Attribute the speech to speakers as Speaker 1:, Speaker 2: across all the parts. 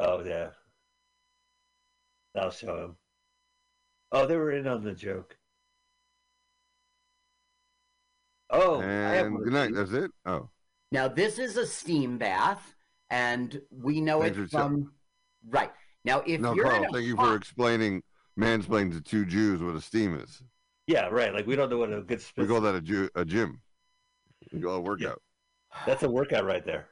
Speaker 1: Oh yeah. I'll show him. Oh, they were in on the joke. Oh,
Speaker 2: And good night. That's it. Oh,
Speaker 3: Now this is a steam bath, and we know
Speaker 2: Thanks
Speaker 3: it
Speaker 2: for tell-
Speaker 3: from right. Now if
Speaker 2: no,
Speaker 3: you're
Speaker 2: Carl.
Speaker 3: in a
Speaker 2: Thank you for explaining, mansplaining to two Jews what a steam is.
Speaker 1: Yeah, right. Like we don't know what a good.
Speaker 2: We
Speaker 1: Spit-
Speaker 2: call that a, Jew, a gym. We call it a workout.
Speaker 1: That's a workout right there.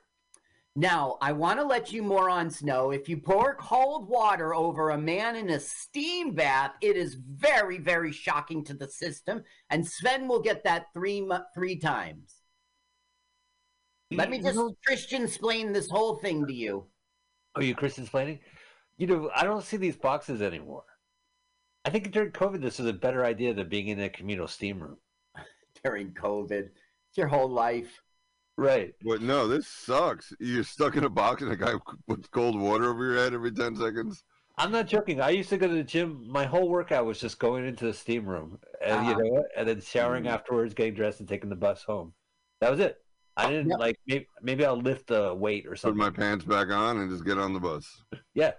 Speaker 3: Now, I want to let you morons know if you pour cold water over a man in a steam bath, it is very, very shocking to the system. And Sven will get that three three times. Let me just
Speaker 1: mm-hmm.
Speaker 3: Christian explain this whole thing to you.
Speaker 1: Oh, you Christian explaining? You know, I don't see these boxes anymore. I think during COVID, this was a better idea than being in a communal steam room.
Speaker 3: During COVID, it's your whole life.
Speaker 1: Right.
Speaker 2: But no, this sucks. You're stuck in a box and a guy puts cold water over your head every 10 seconds.
Speaker 1: I'm not joking. I used to go to the gym. My whole workout was just going into the steam room, and you
Speaker 3: Uh-huh.
Speaker 1: know, and then showering
Speaker 2: Mhm.
Speaker 1: afterwards, getting dressed, and taking the bus home. That was it. I didn't
Speaker 3: Yep.
Speaker 1: like. Maybe, maybe I'll lift the weight or something.
Speaker 2: Put my pants back on and just get on the bus.
Speaker 1: Yeah.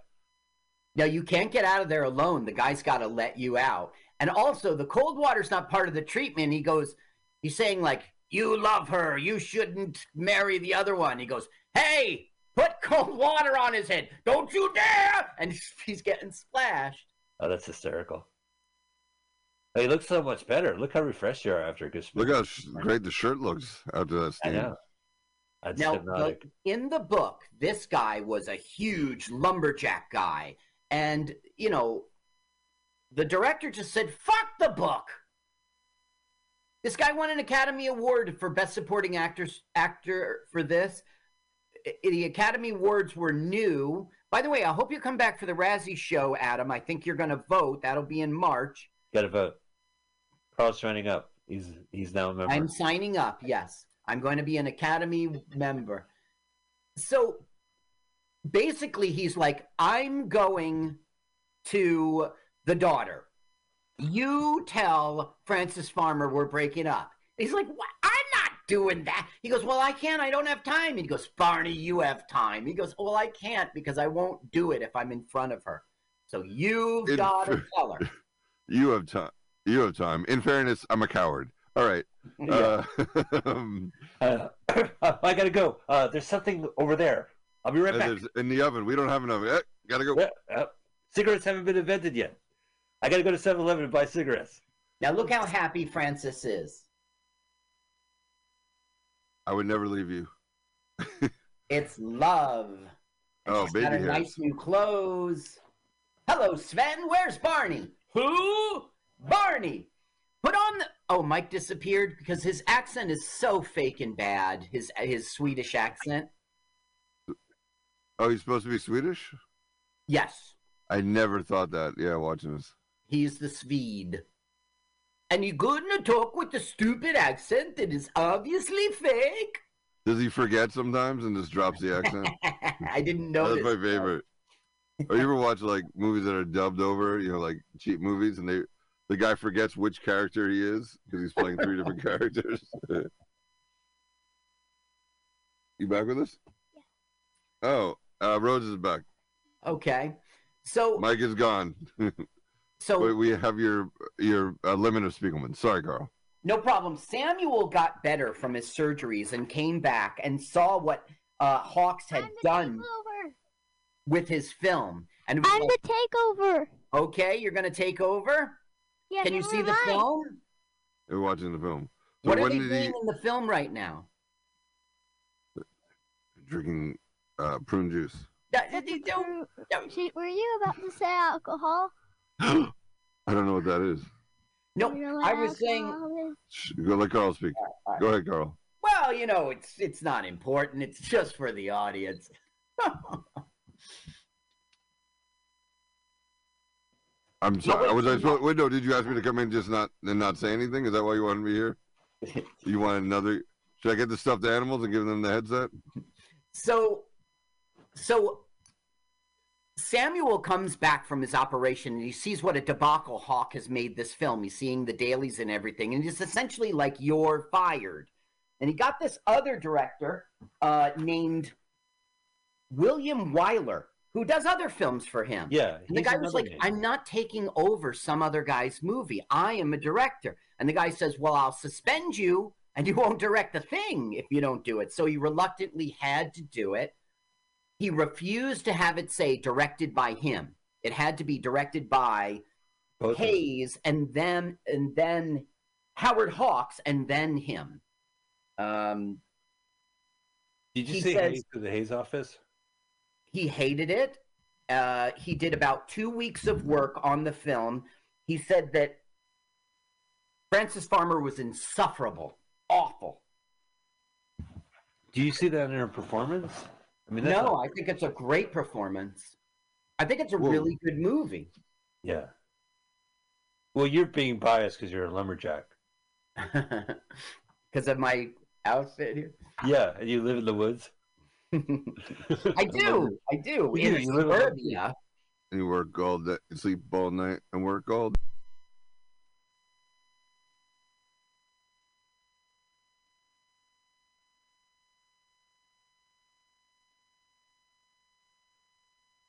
Speaker 3: Now you can't get out of there alone. The guy's got to let you out. And also, the cold water's not part of the treatment. He goes, he's saying like, "You love her. You shouldn't marry the other one." He goes, "Hey, put cold water on his head. Don't you dare!" And he's getting splashed.
Speaker 1: Oh, that's hysterical. Oh, looks so much better. Look how refreshed you are after a good.
Speaker 2: Look how great the shirt looks after that
Speaker 1: I know. That's
Speaker 3: Now,
Speaker 1: hypnotic.
Speaker 3: in the book, this guy was a huge lumberjack guy, and you know, the director just said, "Fuck the book." This guy won an Academy Award for Best Supporting Actors actor for this. I- The Academy Awards were new. By the way, I hope you come back for the Razzie show, Adam. I think you're going to vote. That'll be in March.
Speaker 1: Got to vote. Carl's signing up. He's he's now a member.
Speaker 3: I'm signing up. Yes, I'm going to be an Academy member. So basically, he's like, I'm going to the daughter. You tell Frances Farmer we're breaking up. He's like, what? I'm not doing that. He goes, Well, I can't. I don't have time. He goes, Barney, you have time. He goes, Well, I can't because I won't do it if I'm in front of her. So you've
Speaker 2: In
Speaker 3: got to
Speaker 2: fair-
Speaker 3: tell her.
Speaker 2: You have time. You have time. In fairness, I'm a coward. All right. Uh, um,
Speaker 1: Uh, I gotta go. Uh, there's something over there. I'll be right
Speaker 2: and
Speaker 1: back.
Speaker 2: in the oven, we don't have enough. Eh, gotta go.
Speaker 1: Yeah, uh, cigarettes haven't been invented yet. I gotta go to 7-Eleven and buy cigarettes.
Speaker 3: Now look how happy Frances is.
Speaker 2: I would never leave you.
Speaker 3: It's love. And
Speaker 2: Oh,
Speaker 3: she's
Speaker 2: baby
Speaker 3: got her
Speaker 2: hairs.
Speaker 3: nice new clothes. Hello, Sven. Where's Barney? Who? Barney. Put on the. Oh, Mike disappeared because his accent is so fake and bad. His his Swedish accent.
Speaker 2: Oh, he's supposed to be Swedish?
Speaker 3: Yes,
Speaker 2: I never thought that. Yeah, watching this.
Speaker 3: He's the Swede. And you gonna talk with the stupid accent that is obviously fake?
Speaker 2: Does he forget sometimes and just drops the accent?
Speaker 3: I didn't know.
Speaker 2: That's
Speaker 3: notice.
Speaker 2: my favorite. Or you ever watch like movies that are dubbed over, you know, like cheap movies, and they the guy forgets which character he is because he's playing three different characters. you back with us? Yeah. Oh, uh, Rhodes is back.
Speaker 3: Okay, so
Speaker 2: Mike is gone.
Speaker 3: So
Speaker 2: But we have your your uh, limit of Spiegelman. Sorry, Carl.
Speaker 3: No problem. Samuel got better from his surgeries and came back and saw what uh, Hawks had
Speaker 4: I'm the
Speaker 3: done
Speaker 4: takeover.
Speaker 3: with his film. And
Speaker 4: I'm
Speaker 3: like,
Speaker 4: the takeover.
Speaker 3: okay, you're going to take over?
Speaker 4: Yeah,
Speaker 3: Can you see the
Speaker 4: mind.
Speaker 3: film?
Speaker 2: We're watching the film. So
Speaker 3: what are
Speaker 2: when
Speaker 3: they
Speaker 2: did
Speaker 3: doing
Speaker 2: he
Speaker 3: in the film right now?
Speaker 2: drinking uh, prune juice?
Speaker 3: Yeah,
Speaker 4: That's
Speaker 3: they
Speaker 4: a
Speaker 3: don't-
Speaker 4: true- were you about to say alcohol?
Speaker 2: I don't know what that is.
Speaker 3: No,
Speaker 4: You know
Speaker 3: I was saying.
Speaker 2: Shh, Go let Carl speak.
Speaker 3: all right.
Speaker 2: Go ahead, Carl.
Speaker 3: well, you know, it's it's not important. It's just for the audience.
Speaker 2: I'm sorry.
Speaker 3: wait,
Speaker 2: was I
Speaker 3: no.
Speaker 2: supposed? Wait, no. Did you ask me to come in just not and not say anything? Is that why you wanted me here? You want another? Should I get the stuffed animals and give them the headset?
Speaker 3: So, so Samuel comes back from his operation and he sees what a debacle Hawk has made this film. He's seeing the dailies and everything, and it's essentially like you're fired. And he got this other director uh, named William Wyler, who does other films for him.
Speaker 1: Yeah.
Speaker 3: And the guy was like,
Speaker 1: name.
Speaker 3: I'm not taking over some other guy's movie. I am a director. And the guy says, Well, I'll suspend you and you won't direct the thing if you don't do it. So he reluctantly had to do it. He refused to have it say directed by him. It had to be directed by
Speaker 1: Both.
Speaker 3: Hayes and then and then Howard Hawks and then him. Um,
Speaker 1: Did you say
Speaker 3: says-
Speaker 1: Hayes to the Hayes office?
Speaker 3: he hated it. Uh, he did about two weeks of work on the film. He said that Frances Farmer was insufferable, awful.
Speaker 1: Do you see that in her performance? I mean,
Speaker 3: No,
Speaker 1: not-
Speaker 3: I think it's a great performance. I think it's a
Speaker 2: Whoa.
Speaker 3: really good movie.
Speaker 1: yeah. Well, you're being biased because you're a lumberjack.
Speaker 3: Because of my outfit here.
Speaker 1: Yeah, and you live in the woods.
Speaker 3: I do. I do.
Speaker 1: You
Speaker 3: In
Speaker 1: do, you live in-
Speaker 3: suburbia.
Speaker 2: And you work all day, sleep all night, and work all day.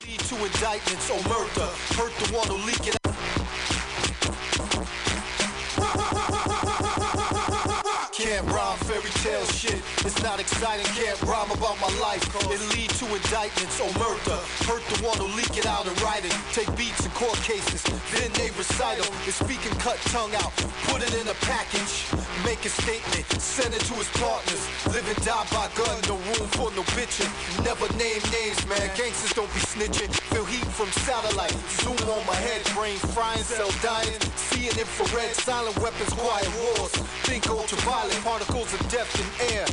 Speaker 5: Lead to indictments or murder. Hurt the who leak it It's not exciting, can't rhyme about my life. It lead to indictments or murder. Hurt the one who leak it out and write it. Take beats in court cases, then they recite them. It's speaking cut tongue out, put it in a package. Make a statement, send it to his partners. Live and die by gun, no room for no bitching. Never name names, man. Gangsters don't be snitching. Feel heat from satellite. Zoom on my head, brain frying, cell dying. Seeing infrared, silent weapons, quiet wars. Think ultraviolet, particles of death in air.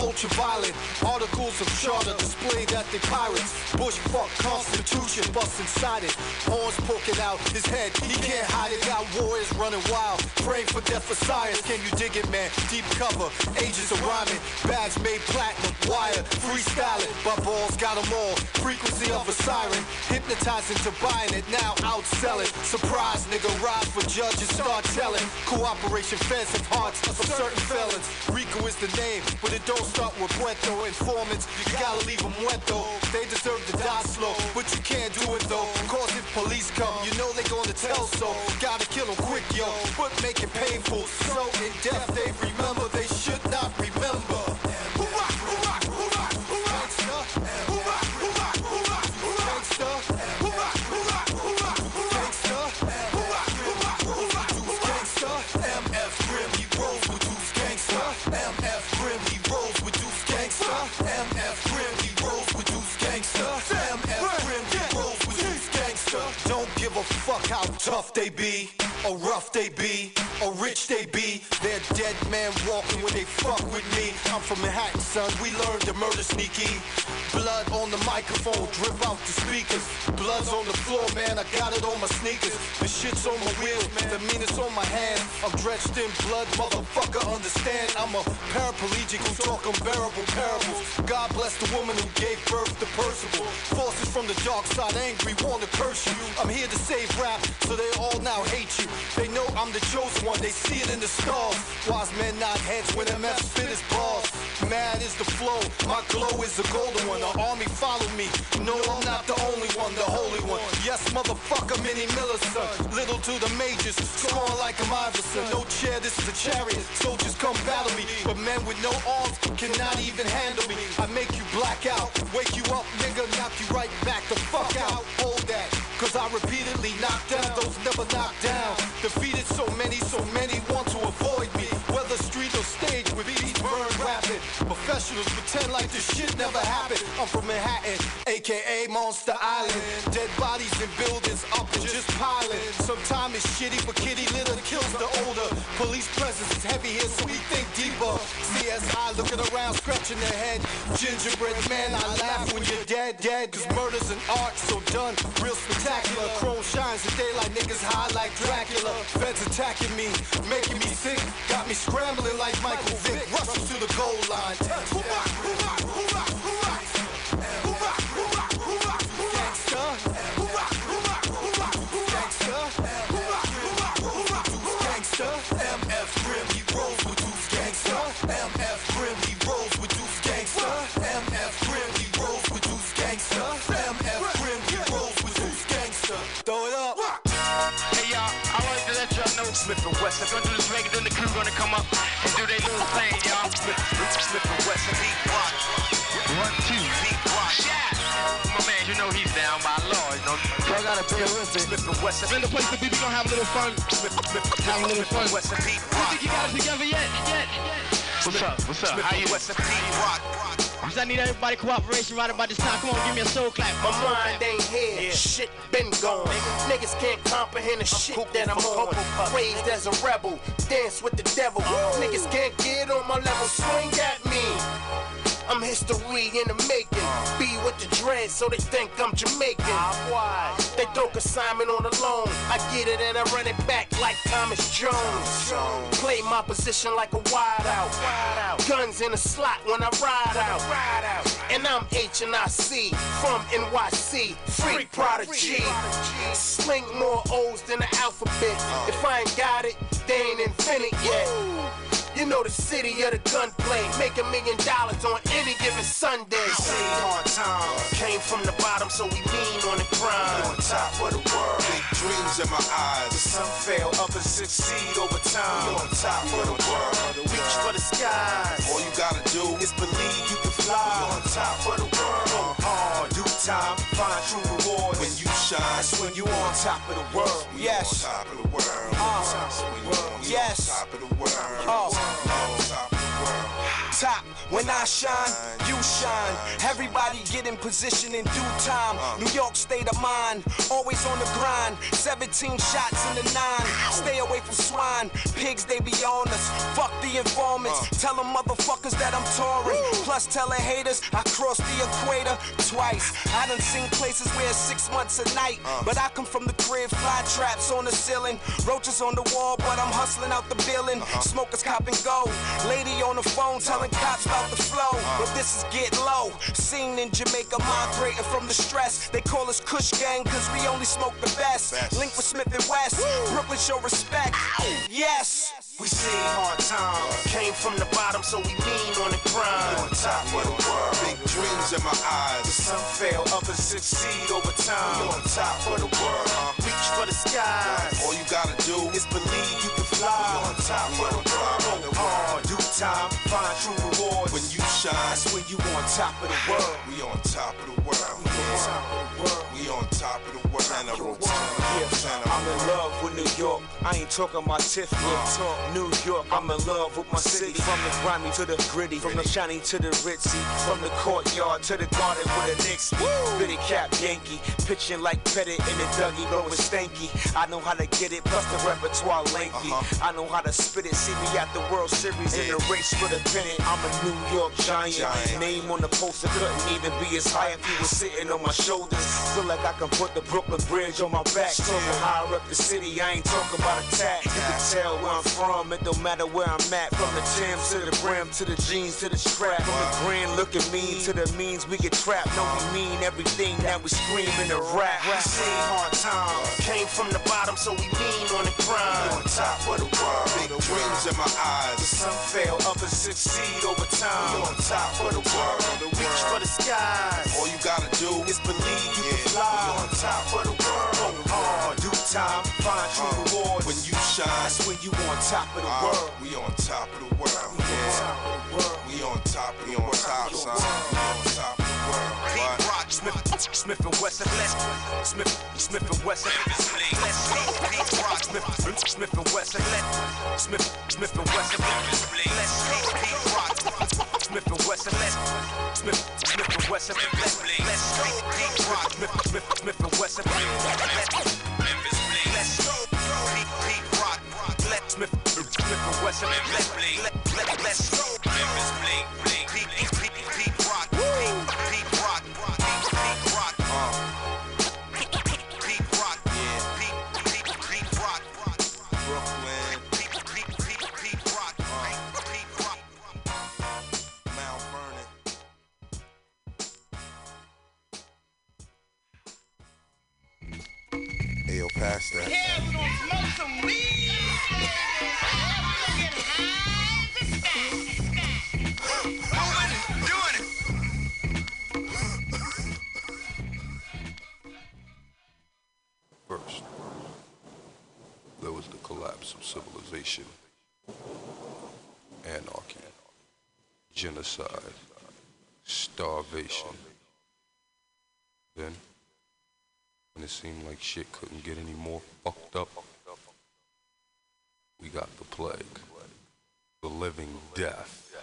Speaker 5: Ultraviolet, articles of charter display that the pirates. Bush fuck constitution, bust inside it. Horns poking out his head, he can't hide it. Got warriors running wild, praying for death for science. Can you dig it, man? Deep cover, ages of rhyming. Bags made platinum, wire, freestyling. But balls got them all. Frequency of a siren, hypnotizing to buying it. Now outselling. Surprise, nigga, rise for judges, start telling. Cooperation feds have hearts of certain felons. Rico is the name, but it don't start with Puerto informants. You gotta leave them though. They deserve to die slow, but you can't do it though. Cause if police come, you know they gonna tell so. Gotta kill them quick, yo, but make it painful. So in death son. We learned to murder sneaky. Blood on the microphone, drip out the speakers. Blood's on the floor, man. I got it on my sneakers. The shit's on my wheels, the mean it's on my hand. I'm drenched in blood, motherfucker. Understand? I'm a paraplegic who talk unbearable parables. God bless the woman who gave birth to Percival. Forces from the dark side, angry, wanna curse you. I'm here to save rap, so they all now hate you. They know I'm the chosen one, they see it in the stars. Wise men nod heads when MF spit his balls. Mad the my glow is the golden one. The army follow me. No, I'm not the only one, the holy one. Yes, motherfucker, Minnie Miller, son. Little to the majors, scoring like I'm Iverson. No chair, this is a chariot. Soldiers come battle me, but men with no arms Sometimes it's shitty, but kitty litter kills the older. Police presence is heavy here, so we think deeper. CSI looking around, scratching their head. Gingerbread man, I laugh when you're dead, dead. Cause murder's an art, so done, real spectacular. Chrome shines in daylight, niggas high like Dracula. Feds attacking me, making me sick. Got me scrambling like
Speaker 6: Wesson. Gonna do this record, then the crew gonna come up and do their little thing, y'all. Smith, Smith and Wesson, beat rock. One, two, rock. Yeah. My man, you know he's down by law, you know. Y'all gotta be realistic. Smith and Wesson.
Speaker 7: In the place to be, we gonna have a little fun.
Speaker 6: Smith, Smith,
Speaker 7: Have a little fun.
Speaker 6: Wesson, beat
Speaker 7: You think you got it together yet? Yet?
Speaker 6: What's up? What's up? How you? Wesson, beat rock.
Speaker 7: Cause I need everybody cooperation right about this time. Come on, give me a soul clap.
Speaker 8: My mind ain't here, shit been gone. Niggas can't comprehend the shit that I'm on. Raised as a rebel, dance with the devil. Oh. Niggas can't get on my level, swing at me. I'm history in the making. Be with the dread, so they think I'm Jamaican. They throw consignment on the loan. I get it and I run it back like Thomas Jones. Play my position like a wide out. Guns in a slot when I ride out. And I'm H and I C from NYC. Free prodigy. Sling more O's than the alphabet. If I ain't got it, they ain't invented yet. You know the city of the gunplay, make a million dollars on any given Sunday. Say hard times, came from the bottom, so we mean on the grind. On top of the world,
Speaker 9: dreams in my eyes.
Speaker 8: some fail and succeed over time. You're on top of the world, reach for the skies.
Speaker 9: All you gotta do
Speaker 8: is believe you can fly. on top of the world, Work hard, do time, find true rewards.
Speaker 9: when you shine.
Speaker 8: That's when you on top of the world.
Speaker 9: We
Speaker 8: Yes.
Speaker 9: on top of the world.
Speaker 8: Uh,
Speaker 9: When you on-
Speaker 8: yes.
Speaker 9: on top of the world.
Speaker 8: Oh.
Speaker 9: Top.
Speaker 8: When I shine, you shine. Everybody get in position in due time. Uh. New York state of mind, always on the grind. 17 shots in the nine. Stay away from swine. Pigs, they be on us. Fuck the informants. Uh. Tell them motherfuckers that I'm touring. Plus, tell the haters I crossed the equator twice. I done seen places where it's six months a night. Uh. But I come from the crib, fly traps on the ceiling. Roaches on the wall, but I'm hustling out the building. Uh-huh. Smokers cop and go. Lady on the phone telling cops about the flow. Uh-huh. But this is get low. Seen in Jamaica, migrating from the stress. They call us Kush Gang, cause we only smoke the best. Link with Smith and West. Brooklyn show respect. Yes. We see hard times. Came from the bottom, so we lean on the grind.
Speaker 9: On top of the world. Big dreams in my eyes.
Speaker 8: Some fail, others succeed over time.
Speaker 9: We on top of the world. Uh-huh.
Speaker 8: Reach for the skies.
Speaker 9: All you gotta do
Speaker 8: is believe you can fly.
Speaker 9: We on top of the world.
Speaker 8: Time, find true rewards.
Speaker 9: When you shine.
Speaker 8: That's when you on top of the world.
Speaker 9: We on top of the world.
Speaker 8: We on top of the world.
Speaker 9: We on top of the world. General,
Speaker 8: Yeah,
Speaker 9: general,
Speaker 8: I'm in love with New York. I ain't talking about Tiffany. Talk New York. I'm in love with my city. From the grimy to the gritty, from the shiny to the ritzy, from the courtyard to the garden with a Knicks. Bitty cap Yankee, pitching like Pettitte in the Dougie, blowing stanky. I know how to get it, plus the repertoire lengthy. I know how to spit it. See me at the World Series in the race for the pennant. I'm a New York giant. Name on the poster couldn't even be as high if you was sitting on my shoulders. Feel like I can put the Brooklyn Bridge on my back. Talking higher up the city, I ain't talking about a tag. You can tell where I'm from, it don't matter where I'm at. From the Timbs to the brim, to the jeans, to the strap. From the grand looking mean to the means we get trapped. No, we mean everything that we scream in the rap. We seen hard times, came from the bottom, so we lean on the grind.
Speaker 9: on top of the world. Big dreams in my eyes.
Speaker 8: Some fail, others succeed over time.
Speaker 9: We on top of the world.
Speaker 8: Reach for the skies.
Speaker 9: All you gotta do
Speaker 8: is believe you
Speaker 9: Yeah,
Speaker 8: can fly.
Speaker 9: we on top of the world.
Speaker 8: Hard, do time, find true rewards.
Speaker 9: When you shine.
Speaker 8: That's when you on top of the
Speaker 9: Uh,
Speaker 8: world.
Speaker 9: we on top of the world.
Speaker 8: We on top of the world.
Speaker 9: We on top of the world. Top, son. We on top of the world.
Speaker 6: Pete Rock, Smith, Smith and Wesson, let's Smith, Smith and Wesson, let's Pete Rock, Smith, Smith and Wesson, let Smith, Smith and Wesson, let's Pete Rock, Smith and Wesson, let's Smith, Smith and Wesson, let's let's Pete Rock, Smith, Smith, Smith and Wesson, let's Memphis, let's Pete, Pete Rock, let Smith, Smith and Wesson, let let let's Memphis, Pete,
Speaker 10: collapse of civilization, anarchy, genocide, starvation. Then, when it seemed like shit couldn't get any more fucked up, we got the plague, the living death,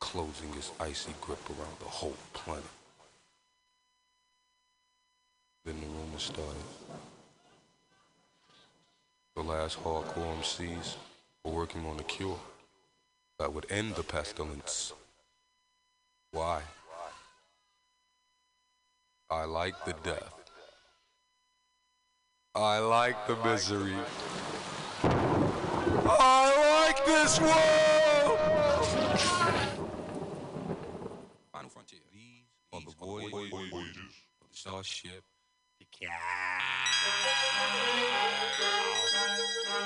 Speaker 10: closing its icy grip around the whole planet. Then the rumors started. The last hardcore MCs were working on a cure that would end the pestilence. Why? I like the death. I like the misery. I like this world! Final frontier. These are the voyages of the starship.
Speaker 11: As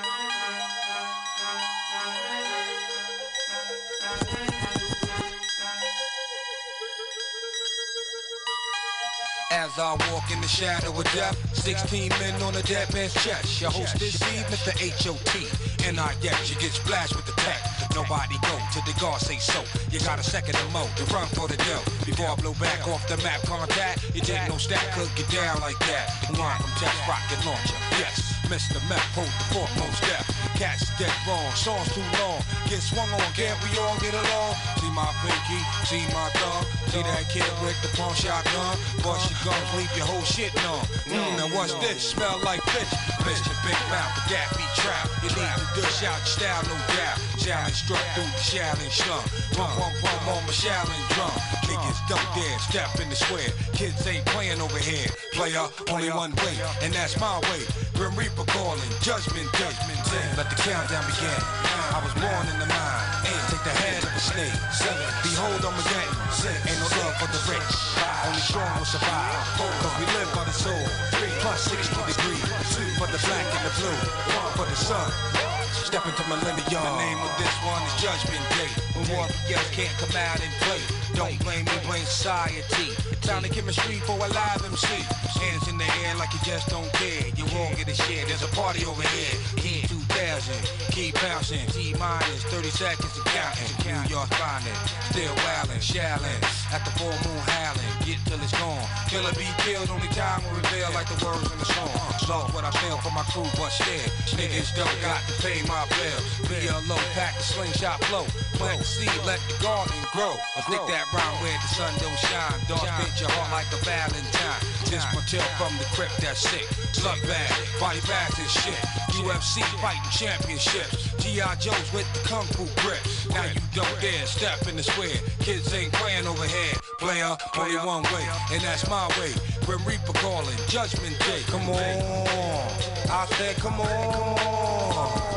Speaker 11: I walk in the shadow of death, 16 men on a dead man's chest. Your host this evening, the H.O.T. And I yet you get splashed with the tech. Nobody go till the guard say so. You got a second to mo to run for the dough. Before I blow back off the map contact, you take no stack could get down like that. Line from test rocket launcher. Yes, Mr. Meth, hold the foremost step. Cats dead wrong, songs too long. Get swung on, can't we all get along? See my pinky, see my thumb. See that kid with the pawn shotgun? Bust your gums, leave your whole shit numb. Mm, now what's this? Smell like fish. Mr. Big Mouth, that be trap. You need to dish out your style, no doubt. Challenge struck through the Shaolin slum. Pum pum pum on my Shaolin drum. Niggas don't dare step in the square. Kids ain't playing over here. Player, only one way, and that's my way. Grim Reaper calling, judgment, judgment day. Let the countdown begin. I was born in the mind. Take the head of a snake. Seven. Behold, I'm a again. Ain't no love for the rich. Only strong will survive. Cause we live by the soul. Plus 60 degrees. For the black and the blue. One for the sun. Step into millennium. The name of this one is Judgment Day. When else can't come out and play. Don't blame me, blame society. Sound of chemistry for a live MC. Hands in the air like you just don't care. You won't get a share. There's a party over here. Key 2000. Keep bouncing. T minus 30 seconds and counting. New York finest. Still wildin', shallin'. At the full moon howling. Get till it's gone. Killer be killed. Only time will reveal like the words in the song. Lost what I feel for my crew, but still. Niggas don't got to pay my bills. Be a low pack the slingshot flow. Plant the seed, let the garden grow. I stick that round where the sun don't shine. Dark spit your heart like a valentine. This my tale from the crypt that's sick. Slug bag, body bags and shit. UFC fighting championships. G.I. Joe's with the kung fu grip. Now you don't dare step in the square. Kids ain't playing over here. Player, only one way, and that's my way. Grim Reaper calling, Judgment Day. Come on. I said, come on.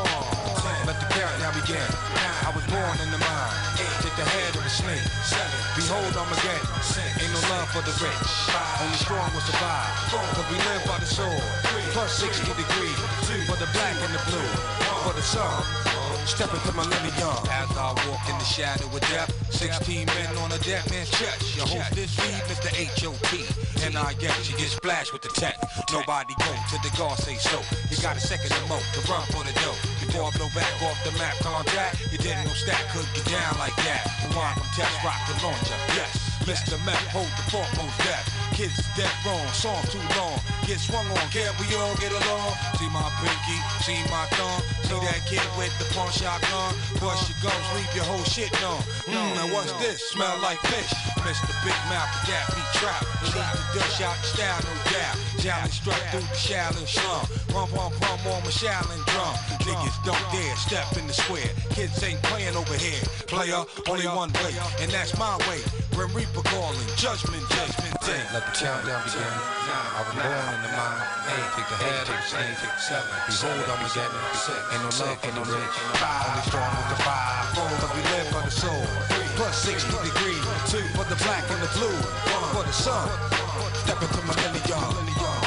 Speaker 11: Let the countdown begin. I was born in the mind. The head of the snake. Behold, I'm again. Ain't no love for the rich. Only strong will survive. Cause we live by the sword. Three. Plus 60 degrees. Two. For the black and the blue. For the sun. Step into millennium. As I walk in the shadow of death. 16 men on a dead man's chest. Your host this week, Mr. H.O.T. And I guess you get splashed with the tech. Nobody go till the guard say so. You got a second to mo to run for the dough. Before I blow back off the map contact, you didn't know stack could get down like that. Rewind from test rock to launcher. Yes, Mr. Map, hold the foremost death. Kids dead wrong, song too long. Get swung on, can't we all get along? See my pinky, see my thumb. See that kid with the pawn shotgun. Bust your gums, leave your whole shit numb. Mm, now what's this? Smell like fish. Mr. Big Mouth, that be trap. Leave the dish out the style, no doubt. Challenge struck through the Shaolin slum. Pum pum pum on my Shaolin drum. Niggas don't dare step in the square. Kids ain't playing over here. Player, only one way, and that's my way. Grim Reaper calling, Judgment Day. Day. Let the countdown begin. I was born in the mind. Hey, take the head of the snake. Behold, I'm again. Ain't no love for the rich. Only strong with the five. Cause we live for the soul. Plus 60 degrees. Two for the black and the blue. One for the sun. Step into millennium. Uh.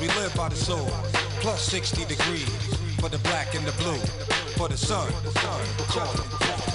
Speaker 11: we live by the sword. Plus 60 degrees for the black and the blue. For the sun,
Speaker 12: call it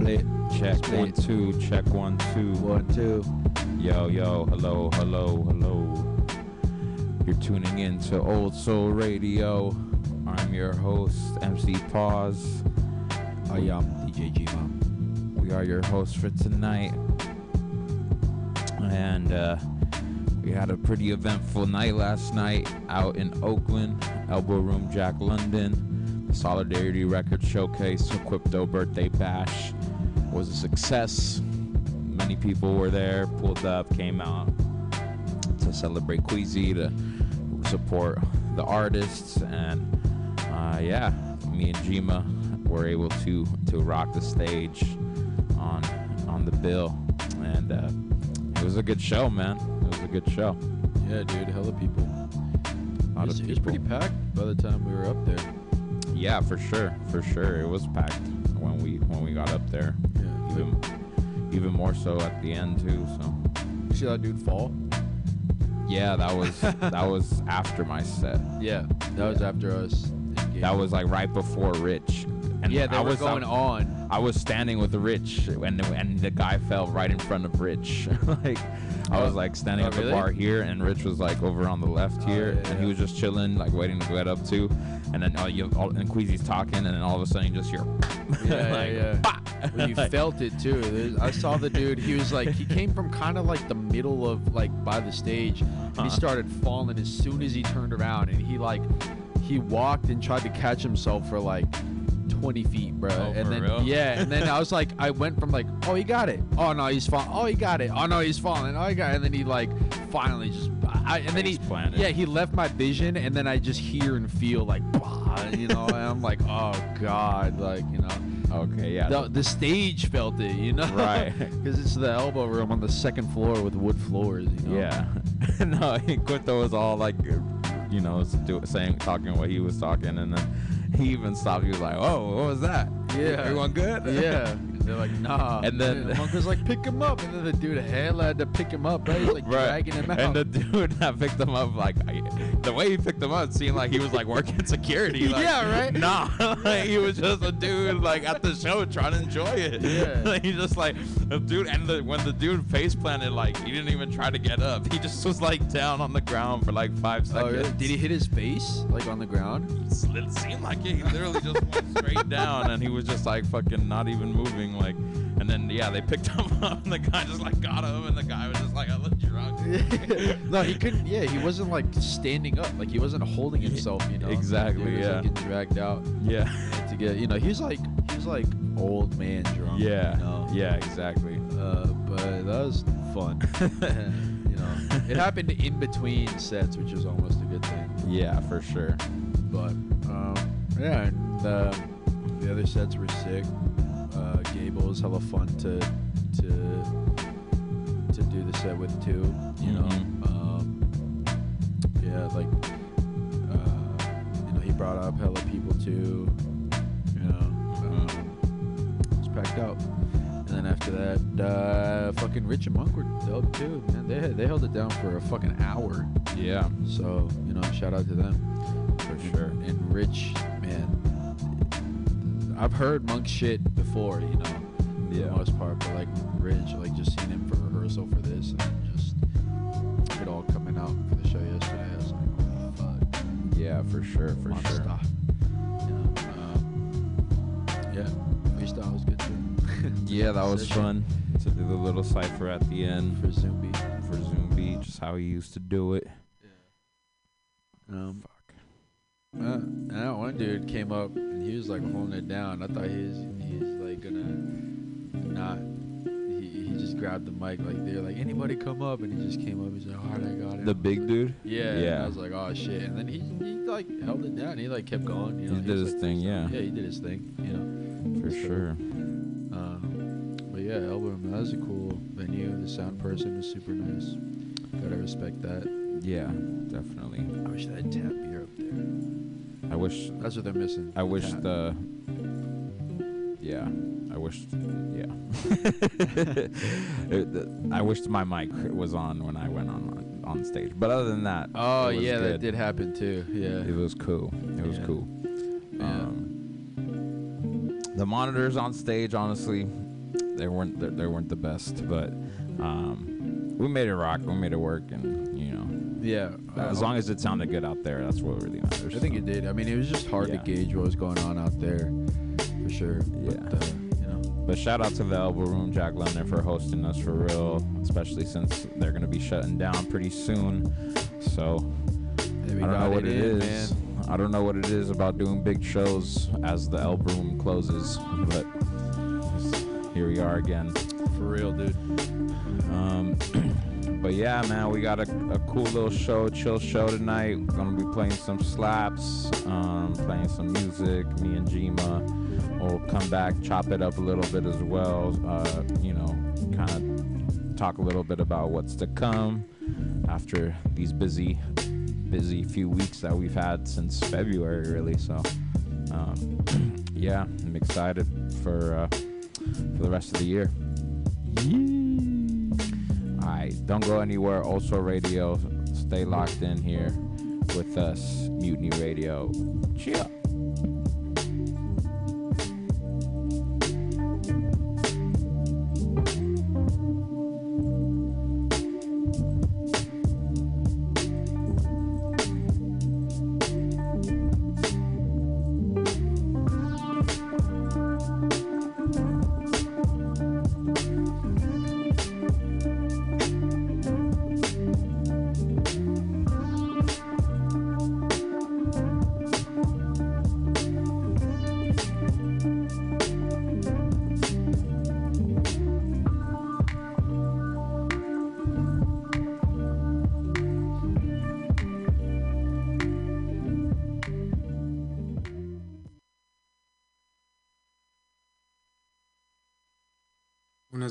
Speaker 13: Okay, display it.
Speaker 14: Check
Speaker 13: Display
Speaker 14: one two. Check one two.
Speaker 13: One two.
Speaker 14: Yo yo. Hello hello hello. You're tuning in to Old Soul Radio. I'm your host MC Pause.
Speaker 13: I am DJ G
Speaker 14: We are your hosts for tonight, and uh, we had a pretty eventful night last night out in Oakland. Elbow Room Jack London, the Solidarity Record Showcase, Equipto Birthday Bash was a success. Many people were there, pulled up, came out to celebrate Queasy, to support the artists, and uh, yeah, me and Jima were able to to rock the stage on on the bill, and uh, it was a good show, man. It was a good show.
Speaker 13: Yeah, dude, hella people.
Speaker 14: A lot
Speaker 13: it, was,
Speaker 14: of
Speaker 13: it was pretty packed by the time we were up there.
Speaker 14: Yeah, for sure, for sure. It was packed when we when we got up there.
Speaker 13: Yeah,
Speaker 14: even more so at the end too. So
Speaker 13: You see that dude fall?
Speaker 14: yeah, that was that was after my set.
Speaker 13: Yeah, that was after us.
Speaker 14: That was like right before Rich. And
Speaker 13: Yeah, they
Speaker 14: I
Speaker 13: were
Speaker 14: was
Speaker 13: going on.
Speaker 14: I was standing with Rich, and and the guy fell right in front of Rich. like I was
Speaker 13: Oh.
Speaker 14: like standing
Speaker 13: Oh,
Speaker 14: at the
Speaker 13: really?
Speaker 14: bar here, and Rich was like over on the left oh, here,
Speaker 13: yeah,
Speaker 14: and he
Speaker 13: yeah.
Speaker 14: was just chilling, like waiting to get up too. And then all you all, and Queasy's talking, and then all of a sudden you just hear.
Speaker 13: Yeah,
Speaker 14: like,
Speaker 13: yeah, yeah. Well, you felt it too. There's, I saw the dude. He was like, he came from kind of like the middle of like by the stage, and he uh-huh. started falling as soon as he turned around, and he like, he walked and tried to catch himself for like 20 feet, bro.
Speaker 14: Oh,
Speaker 13: and then
Speaker 14: real?
Speaker 13: yeah, and then I was like, I went from like, oh, he got it. Oh no, he's falling. Oh, he got it. Oh no, he's falling. Oh, he got. It. And then he like finally just, I, and then he, yeah, he left my vision, and then I just hear and feel like, bah, you know, and I'm like, oh god, like you know.
Speaker 14: Okay, yeah.
Speaker 13: The, the stage felt it, you know?
Speaker 14: Right.
Speaker 13: Because it's the elbow room on the second floor with wood floors, you know?
Speaker 14: Yeah. no, Quinto was all like, you know, saying, talking what he was talking, and then he even stopped. He was like, "Oh, what was that?
Speaker 13: Yeah.
Speaker 14: everyone good?"
Speaker 13: Yeah. They're like, nah.
Speaker 14: And then- the
Speaker 13: Monk was like, pick him up. And then the dude hell had to pick him up, right? He's like dragging him out.
Speaker 14: And the dude that picked him up, like I, the way he picked him up, seemed like he was like working security. Like,
Speaker 13: Yeah, right?
Speaker 14: Nah, like, he was just a dude like at the show trying to enjoy it.
Speaker 13: Yeah.
Speaker 14: like, he just like the dude, and the, when the dude face planted, like he didn't even try to get up. He just was like down on the ground for like five
Speaker 13: oh,
Speaker 14: seconds.
Speaker 13: really? Did he hit his face, like on the ground?
Speaker 14: It seemed like it. He literally just went straight down, and he was just like fucking not even moving. Like, and then yeah, they picked him up, and the guy just like got him, and the guy was just like, "I look drunk."
Speaker 13: no, he couldn't. Yeah, he wasn't like standing up. Like he wasn't holding himself. You know.
Speaker 14: Exactly,
Speaker 13: He was,
Speaker 14: yeah.
Speaker 13: Like, getting dragged out.
Speaker 14: Yeah.
Speaker 13: To get, you know, he was like, he was like old man drunk.
Speaker 14: Yeah.
Speaker 13: You know?
Speaker 14: Yeah, exactly.
Speaker 13: Uh, but that was fun. you know, it happened in between sets, which is almost a good thing.
Speaker 14: Yeah, for sure.
Speaker 13: But um, yeah, and uh, the other sets were sick. Uh, Gable was hella fun to to to do the set with too. You know, um, yeah, like uh, you know, he brought up hella people too. You know, um, it was packed out. And then after that, uh, fucking Rich and Monk were dope too, man. They they held it down for a fucking hour.
Speaker 14: Yeah.
Speaker 13: So you know, shout out to them
Speaker 14: for sure.
Speaker 13: And Rich, I've heard Monk shit before, you know, for
Speaker 14: Yeah.
Speaker 13: the most part. But like Rich, like just seeing him for rehearsal for this, and just it all coming out for the show yesterday. I was like, oh fuck,
Speaker 14: Yeah, for sure, for
Speaker 13: Monster.
Speaker 14: sure.
Speaker 13: You know, um, yeah, freestyle was good too.
Speaker 14: Yeah, that was fun to do the little cipher at the end
Speaker 13: for Zumbi.
Speaker 14: For Zumbi, just how he used to do it.
Speaker 13: Um, Uh, and that one dude came up and he was like holding it down. I thought he was he was like gonna not. He, he just grabbed the mic like they're like anybody come up and he just came up. He's like, all right, I got it.
Speaker 14: The big dude?
Speaker 13: Yeah. and
Speaker 14: Yeah.
Speaker 13: I was like, oh shit. And then he, he like held it down. He like kept going. You know,
Speaker 14: He did
Speaker 13: was,
Speaker 14: his
Speaker 13: like,
Speaker 14: thing, yeah.
Speaker 13: Yeah, he did his thing. You know.
Speaker 14: For sure.
Speaker 13: Um, but yeah, Elbow, that was a cool venue. The sound person was super nice. Gotta respect that.
Speaker 14: Yeah, definitely.
Speaker 13: I wish had tap beer up there.
Speaker 14: I wish
Speaker 13: That's what they're missing.
Speaker 14: I wish the yeah, I wish yeah. It- the- I wish my mic was on when I went on on stage. But other than that,
Speaker 13: Oh yeah, that did happen too. Yeah.
Speaker 14: It was cool. It was
Speaker 13: Yeah.
Speaker 14: cool.
Speaker 13: Yeah.
Speaker 14: Um, the monitors on stage, honestly, they weren't they, they weren't the best, but um, we made it rock. We made it work, and
Speaker 13: Yeah,
Speaker 14: as long as it sounded good out there, that's what really matters.
Speaker 13: I think it did. I mean, it was just hard
Speaker 14: Yeah.
Speaker 13: to gauge what was going on out there, for sure.
Speaker 14: Yeah.
Speaker 13: But, uh, you know,
Speaker 14: But shout out to the Elbow Room, Jack London, for hosting us for real, especially since they're gonna be shutting down pretty soon. So I don't know what
Speaker 13: it
Speaker 14: it
Speaker 13: in,
Speaker 14: is. I don't know what it is about doing big shows as the Elbow Room closes, but here we are again.
Speaker 13: for real, dude.
Speaker 14: Um, but yeah, man, we got a, a cool little show, chill show tonight. We're gonna be playing some slaps, um, playing some music. Me and Jima will come back, chop it up a little bit as well. Uh, you know, kind of talk a little bit about what's to come after these busy, busy few weeks that we've had since February, really. So, um, yeah, I'm excited for uh, for the rest of the year. Right, don't go anywhere. Also, radio, stay locked in here with us, Mutiny Radio. Cheer.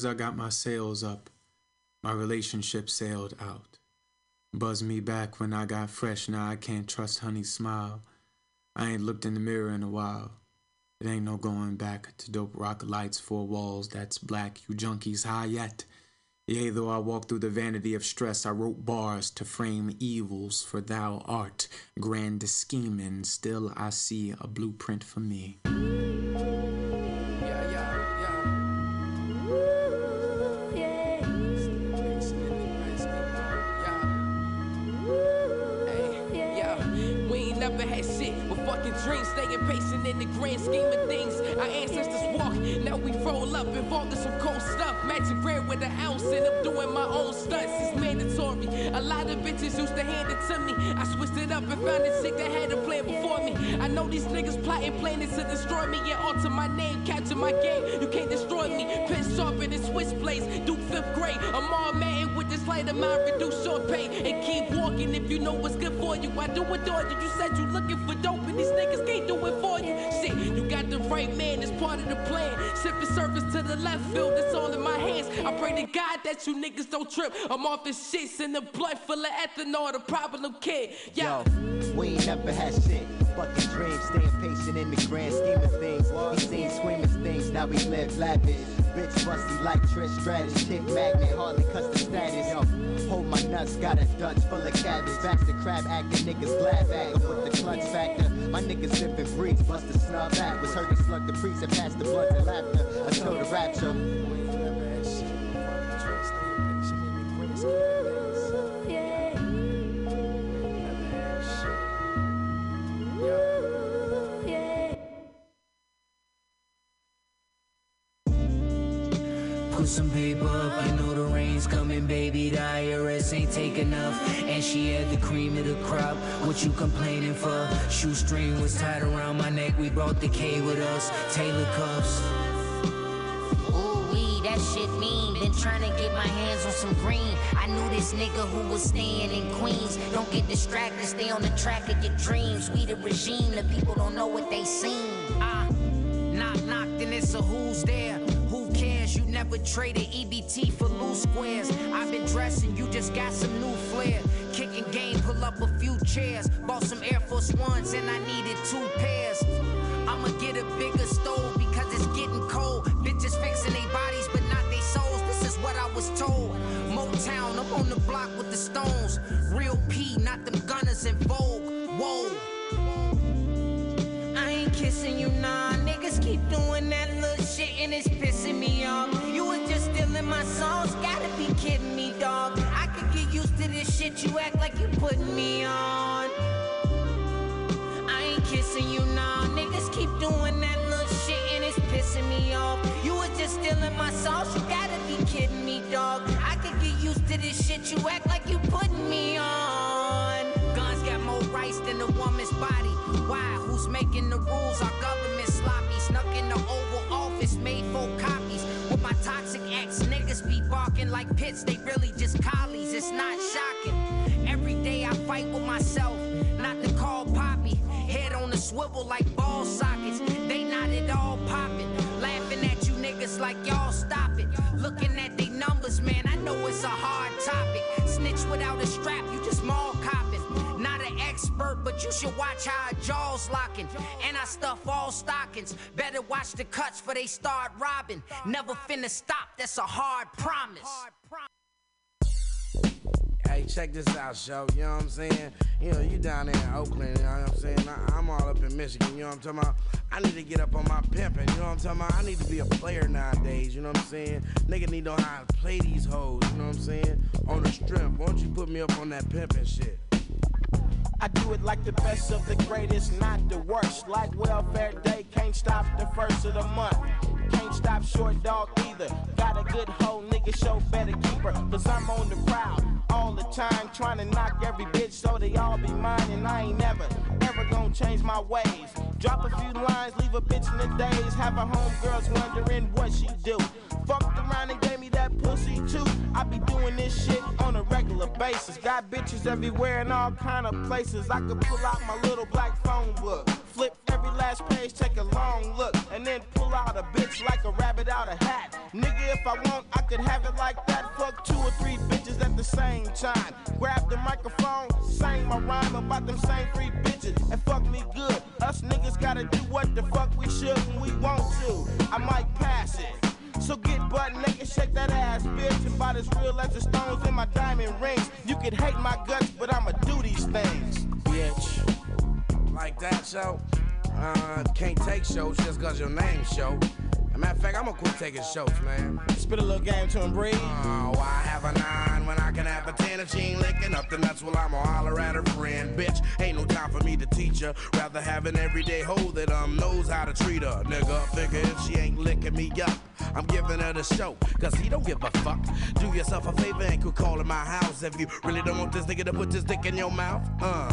Speaker 15: I got my sails up, my relationship sailed out. Buzzed me back when I got fresh, now I can't trust honey's smile. I ain't looked in the mirror in a while. It ain't no going back to dope rock lights, four walls, that's black, you junkies high yet. Yea, though I walk through the vanity of stress, I wrote bars to frame evils, for thou art grand scheming, still I see a blueprint for me.
Speaker 16: Grand scheme of things. Our ancestors walk, now we roll up, involved in some cold stuff. Magic rare with an ounce, and I'm doing my own stunts. It's mandatory. A lot of bitches used to hand it to me. I switched it up and found a chick that had a plan before me. I know these niggas plotting, planning to destroy me. Yeah, alter my name, capture my game. You can't destroy me. Pen sharpened and switchblades. Duke fifth grade. I'm all mad with this light of mine. Reduce your pain and keep walking if you know what's good for you. I do adore you. You said you looking for dope and these niggas can't do it for you. Right man. It's part of the plan. Sipping service to the left field. It's all in my hands. I pray to God that you niggas don't trip. I'm off the shits in the blood full of ethanol. The problem kid. Yo.
Speaker 17: We ain't never had shit. Fucking dreams, staying patient in the grand scheme of things. We seen screaming things, now we live lavish. Bitch busty like Trish Stratus, chick magnet, hardly custom status. Yo, hold my nuts, got a Dutch full of cabbage. Bastard crab acting, niggas glad bag with the clutch factor. My niggas sipping breeze, bust a snub back. Was heard to slug the priest and pass the blood and laughter until the rapture.
Speaker 18: Put some paper up, you know the rain's coming, baby. The IRS ain't take enough. And she had the cream of the crop. What you complaining for? Shoestring was tied around my neck. We brought the K with us. Taylor cuffs.
Speaker 19: Ooh wee, that shit mean. Been trying to get my hands on some green. I knew this nigga who was staying in Queens. Don't get distracted, stay on the track of your dreams. We the regime, the people don't know what they seen.
Speaker 18: Ah, knock, knock, then it's a who's there. You never traded EBT for loose squares. I've been dressing, you just got some new flair. Kicking game, pull up a few chairs. Bought some Air Force Ones and I needed two pairs. I'ma get a bigger stove because it's getting cold. Bitches fixing their bodies, but not their souls. This is what I was told. Motown, I'm on the block with the stones. Real P, not them gunners in vogue. Whoa.
Speaker 19: Kissing you, nah. Niggas
Speaker 18: keep doing that little shit and it's pissing me off. You was just stealing my songs, gotta be kidding me, dog. I could get used to this shit, you act like you putting me on. I ain't kissing you now. Niggas keep doing that little shit and it's pissing me off. You was just stealing my sauce, you gotta be kidding me, dog. I could get used to this shit, you act like you putting me on. Guns got more rights than a woman's body. Who's making the rules? Our government sloppy. Snuck in the Oval Office, made four copies. With my toxic ex, niggas be barking like pits, they really just collies. It's not shocking. Every day I fight with myself, not to call Poppy. Head on a swivel like ball sockets. They not at all popping. Laughing at you niggas like y'all stop it. Looking at they numbers, man, I know it's a hard topic. Snitch without a strap, but you should watch how her jaws locking. And I stuff all stockings. Better watch the cuts for they start robbing. Never finna stop, that's a hard promise.
Speaker 20: Hey, check this out, show. You know what I'm saying? You know, you down there in Oakland, you know what I'm saying? I, I'm all up in Michigan, you know what I'm talking about? I need to get up on my pimping, you know what I'm talking about? I need to be a player nowadays, you know what I'm saying? Nigga need to know how to play these hoes, you know what I'm saying? On the strength. Why don't you put me up on that pimping shit?
Speaker 21: I do it like the best of the greatest, not the worst. Like welfare day, can't stop the first of the month. Can't stop short dog either. Got a good hoe, nigga, show better keep her. Cause I'm on the prowl all the time, trying to knock every bitch so they all be mine. And I ain't never, ever gonna change my ways. Drop a few lines, leave a bitch in the days. Have her homegirls wondering what she do. Fucked around and gave me that pussy too. I be doing this shit on a regular basis. Got bitches everywhere in all kind of places. I could pull out my little black phone book. Flip every last page, take a long look, and then pull out a bitch like a rabbit out a hat. Nigga, if I want, I could have it like that. Fuck two or three bitches at the same time. Grab the microphone, sing my rhyme about them same three bitches, and fuck me good. Us niggas gotta do what the fuck we should when we want to. I might pass it. So get butt naked, shake that ass, bitch. And about as real as the stones in my diamond rings. You could hate my guts, but I'ma do these things, bitch.
Speaker 20: Like that, show? Uh, can't take shows just cause your name show. Matter of fact, I'm gonna quit taking shows, man.
Speaker 21: Spit a little game to him, breathe.
Speaker 20: Oh, I have a nine when I can have a ten if she ain't licking up the nuts while I'ma holler at her friend. Bitch, ain't no time for me to teach her. Rather have an everyday hoe that um knows how to treat her. Nigga, figure if she ain't licking me up. I'm giving her the show, cause he don't give a fuck. Do yourself a favor and quit calling my house if you really don't want this nigga to put this dick in your mouth. Uh.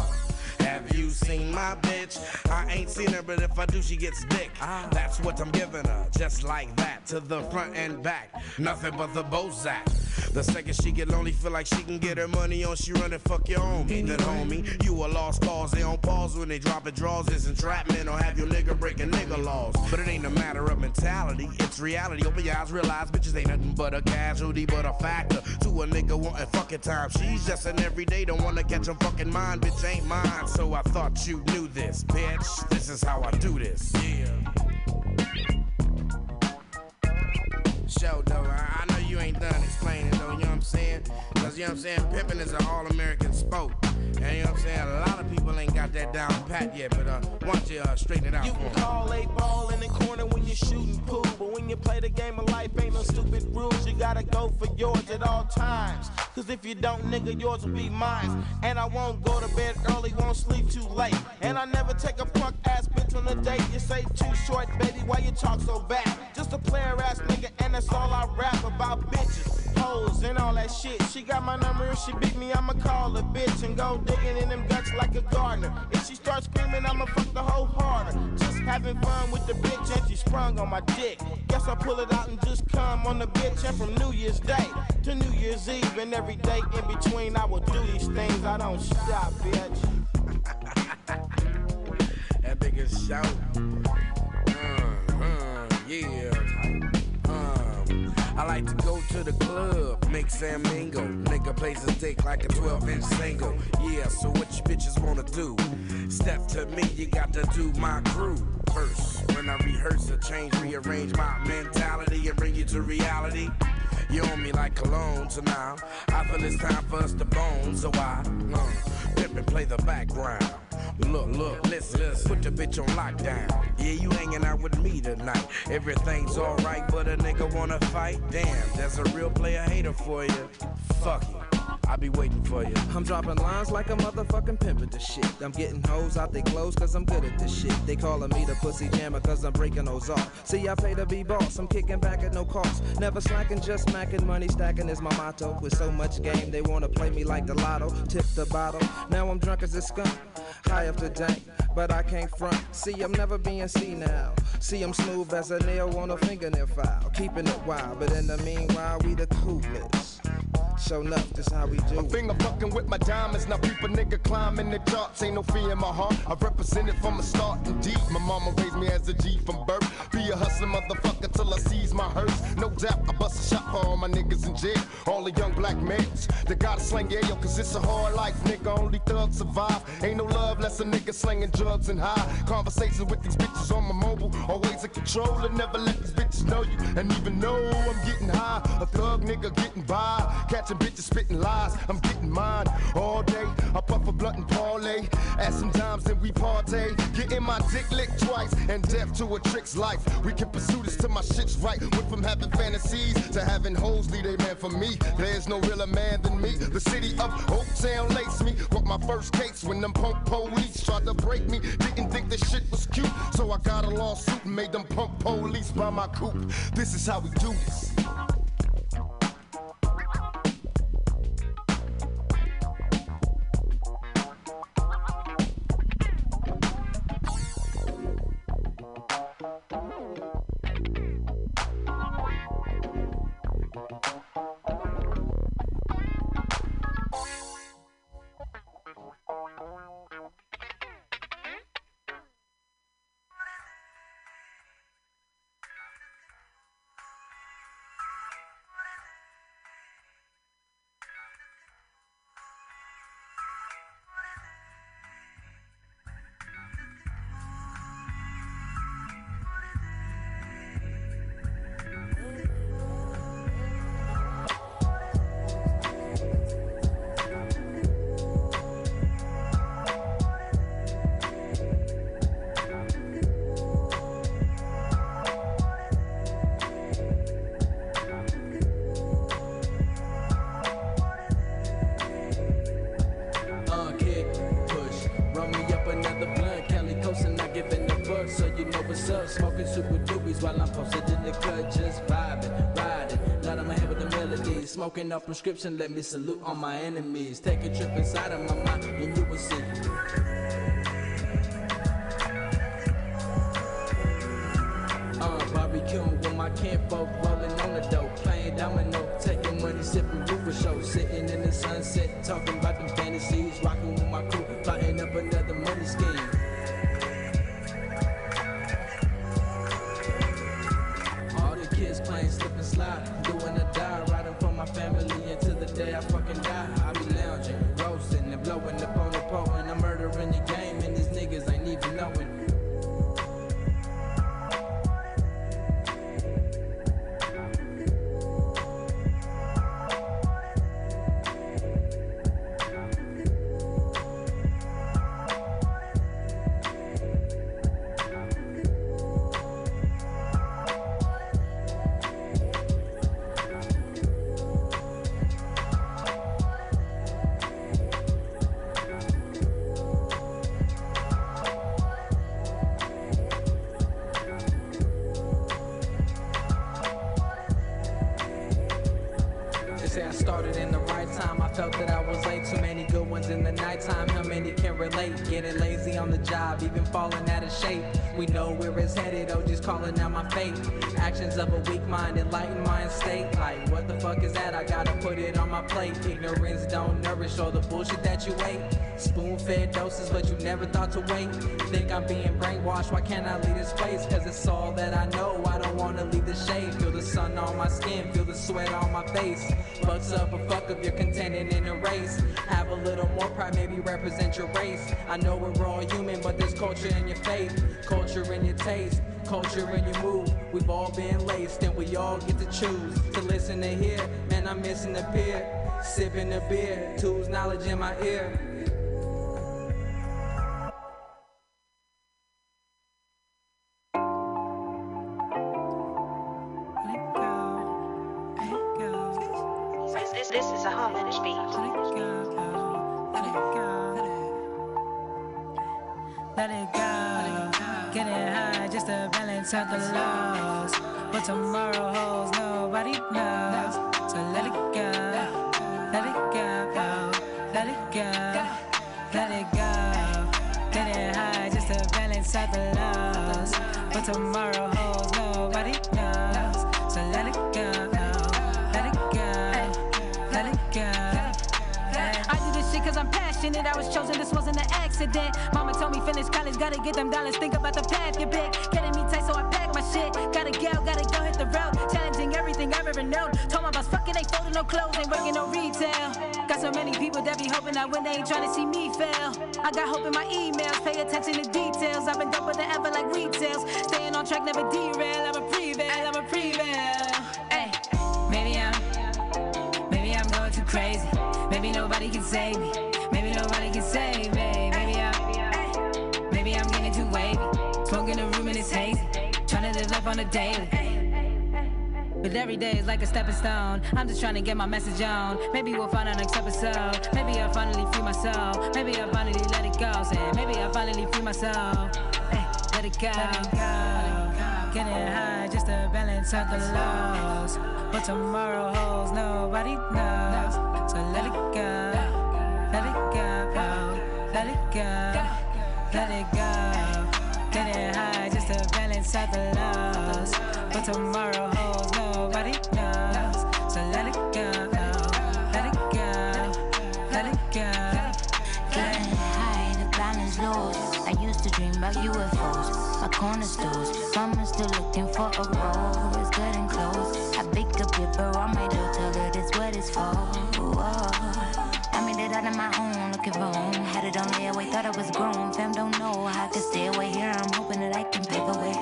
Speaker 20: Have you seen my bitch? I ain't seen her, but if I do, she gets dick. Ah. That's what I'm giving her, just like that, to the front and back. Nothing but the Bozak. The second she get lonely, feel like she can get her money on, she run and fuck your homie. Then homie, you a lost cause. They on pause when they dropping draws. It's entrapment or have your nigga breaking nigga laws. But it ain't a matter of mentality, it's reality. Open your eyes, realize bitches ain't nothing but a casualty, but a factor to a nigga wanting fucking time. She's just an everyday, don't wanna catch a fucking mind, bitch ain't mine. So I thought you knew this, bitch. This is how I do this. Yeah. Show though, I, know you ain't done explaining though, you know what I'm saying? Cause you know what I'm saying, pimping is an all-American sport. And you know what I'm saying, a lot of people ain't got that down pat yet, but uh, why don't you uh, straighten it out
Speaker 21: You can call a ball in the corner when you're shooting pool, but when you play the game of life, ain't no stupid rules. You gotta go for yours at all times. Cause if you don't, nigga, yours will be mine. And I won't go to bed early, won't sleep too late. And I never take a punk ass bitch on a date. You say too short, baby, why you talk so bad? Just a player ass nigga, and that's all I rap about bitches, hoes, and all that shit. She got my number, if she beat me, I'ma call her bitch and go digging in them guts like a gardener. If she starts screaming, I'ma fuck the hoe harder. Just having fun with the bitch, and she sprung on my dick. Guess I pull it out and just come on the bitch. And from New Year's Day to New Year's Eve, and every day in between, I will do these things. I don't stop, bitch.
Speaker 20: That nigga shout. Uh, uh, yeah. I like to go to the club, mix and mingle. Nigga plays his dick like a 12 inch single. Yeah, so what you bitches wanna do? Step to me, you got to do my crew first. When I rehearse or change, rearrange my mentality and bring you to reality. You on me like cologne, so now I feel it's time for us to bone. So I uh, pimp and play the background Look, look, listen, put the bitch on lockdown. Yeah, you hanging out with me tonight. Everything's alright, but a nigga wanna fight? Damn, that's a real player hater for you. Fuck it. I'll be waiting for you.
Speaker 22: I'm dropping lines like a motherfucking pimp at the shit. I'm getting hoes out they clothes cause I'm good at this shit. They calling me the pussy jammer cause I'm breaking those off. See, I pay to be boss, I'm kicking back at no cost. Never slacking, just smacking, money stacking is my motto. With so much game, they wanna play me like the lotto. Tip the bottle, now I'm drunk as a skunk. High up to dank, but I can't front. See, I'm never being seen now. See, I'm smooth as a nail on a fingernail file. Keeping it wild, but in the meanwhile, we the coolest. Show enough, this how we do.
Speaker 23: My finger fucking with my diamonds. Now people nigga climbing the charts. Ain't no fear in my heart. I've represented from the start and deep. My mama raised me as a G from birth. Be a hustler motherfucker till I seize my hearse. No doubt, I bust a shot for all my niggas in jail. All the young black males that gotta slang yeah, yo, cause it's a hard life, nigga. Only thugs survive. Ain't no love less a nigga slinging drugs and high. Conversations with these bitches on my mobile. Always in control and never let these bitches know you. And even though I'm getting high, a thug nigga getting by. Catching bitches spitting lies, I'm getting mine all day. I puff a blunt and parlay. Add some dimes, then we party. Getting my dick licked twice and death to a trick's life. We can pursue this till my shit's right. Went from having fantasies to having hoes lead a man for me. There's no realer man than me. The city of Oak Town laced me. Brought my first case when them punk police tried to break me. Didn't think this shit was cute, so I got a lawsuit and made them punk police buy my coupe. This is how we do this.
Speaker 22: Prescription. Let me salute all my enemies. Take a trip inside of my mind, and you will see. Falling out of shape. We know where it's headed. Oh, just calling out my fate. Actions of a weak mind, enlightened mind state. Like, what the fuck is that? I gotta put it on my plate. Ignorance don't nourish all the bullshit that you ate. Spoon fed doses, but you never thought to wait. Think I'm being brainwashed. Why can't I leave this place? Cause it's all that I know. I don't wanna leave the shade. Feel the sun on my skin, feel the sweat on my face. Fucks up a fuck if you're contending in a race. Have a little more pride, maybe represent your race. I know we're all human, but this culture in your faith, culture in your taste. Culture in your move, we've all been laced and we all get to choose to listen to hear. Man, I'm missing the beer, sipping the beer, tools knowledge in my ear. Balance the lows. What tomorrow holds, nobody knows. So let it go. Let it go. Let it go. Let it go. Get it high just to balance out the lows. What tomorrow holds, nobody knows. So let it go. Let it go. Let it go.
Speaker 24: I do this shit cause I'm passionate. I was chosen, this wasn't an accident. Mama told me finish college, gotta get them dollars. Think about the path you're big. Getting me tight, so I pack my shit. Gotta go, gotta go hit the road. Challenging everything I've ever known. Told my boss, fuck it, ain't folding no clothes, ain't working no retail. Got so many people that be hoping that when they ain't trying to see me fail. I got hope in my emails, pay attention to details. I've been doper than ever like retails. Staying on track, never derail. I'm a prevail, I'm a prevail. Hey, maybe I'm Maybe I'm going too crazy. Maybe nobody can save me. Life on a daily. But every day is like a stepping stone. I'm just trying to get my message on. Maybe we'll find our next episode. Maybe I'll finally free myself. Maybe I'll finally let it go. Say, maybe I'll finally free myself. Hey, let it go. Let it go. Getting high just to balance out the lows. What tomorrow holds, nobody knows. So let it go. Let it go. Let it go. Let it go. Out the lows. What tomorrow holds, nobody knows. So let it go. Let it go. Let it go.
Speaker 25: Getting high, the balance low. I used to dream about UFOs, my corner stores. Mama's still looking for a role. It's getting close. I bake a paper on my door, tell her that's what it's for. I on my own, looking for home. Had it on layaway, thought I was grown. Fam don't know how I could stay away here. I'm hoping that I can pave the way.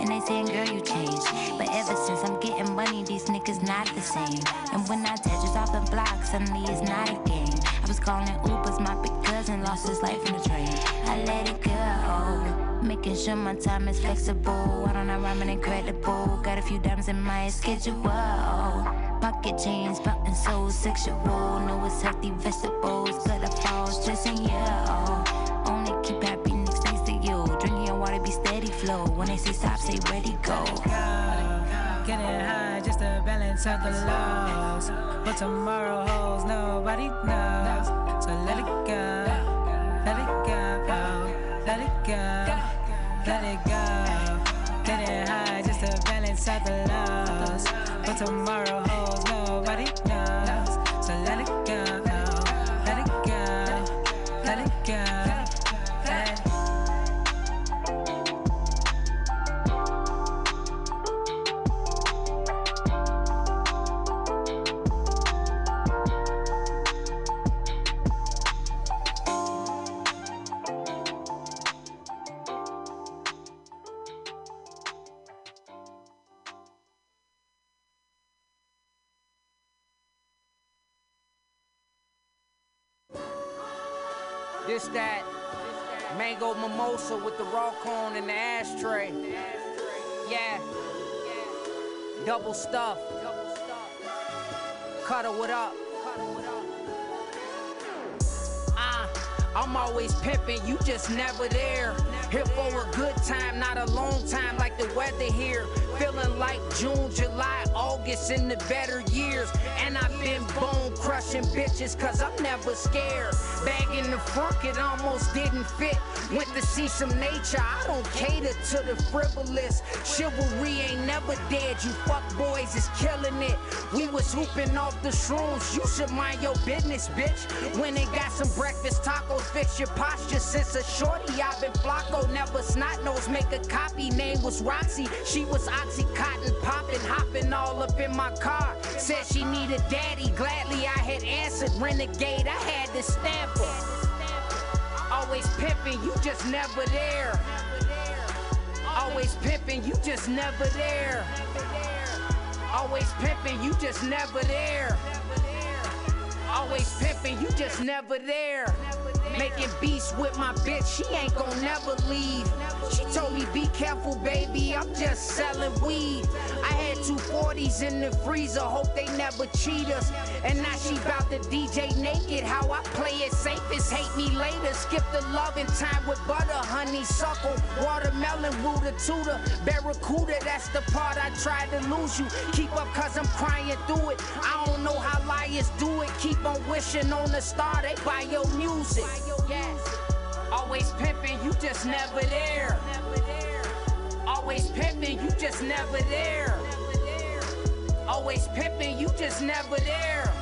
Speaker 25: And they saying, girl, you changed. But ever since I'm getting money, these niggas not the same. And when I touch Tetris off the block, suddenly it's not a game. I was calling Ubers, my big cousin lost his life in the train. I let it go. Making sure my time is flexible. I don't know rhyming incredible. Got a few dimes in my schedule. Pocket chains, button so sexual. No, it's healthy vegetables. Gotta fall, stressing, yeah. Only keep happy next to you. Drinking water, be steady flow. When they say stop, say ready, go.
Speaker 22: Getting high just to balance out the lows. What tomorrow holds, nobody knows. So let it go. Let it go. Oh, let it go. Let it go. Getting high just to balance out the lows. But tomorrow holds, nobody knows. So let it go. Let it go. Let it go.
Speaker 18: With the raw cone and the ashtray. Yeah. Double stuff. Cuddle what up. Ah, I'm always pimping, you just never there. Here for a good time, not a long time like the weather here. Feeling like June, July, August in the better years. And I've been bone crushing bitches cause I'm never scared. Bag in the front, it almost didn't fit. Went to see some nature, I don't cater to the frivolous. Chivalry ain't never dead, you fuck boys is killing it. We was hooping off the shrooms, you should mind your business, bitch. When they got some breakfast tacos, fix your posture. Since a shorty, I've been Flacco, never snot nose, make a copy. Name was Roxy, she was Oxycontin, popping, hopping all up in my car. Said she needed daddy, gladly I had answered. Renegade, I had to stamp her. Always pimping, you just never there. Always pimping, you just never there. Always pimping, you just never there. Always pimping, you just never there. Making beats with my bitch, she ain't gon' never leave. She told me, be careful, baby, I'm just selling weed. I had two 40s in the freezer, hope they never cheat us. And now she bout to DJ naked, how I play it safe is hate me later. Skip the loving time with butter, honeysuckle, watermelon, rooter tutor, barracuda, that's the part I tried to lose you. Keep up cause I'm crying through it. I don't know how liars do it, keep on wishing on the star, they buy your music. Yes. Always pimping, you just never there. Always pimping, you just never there. Always pimping, you just never there.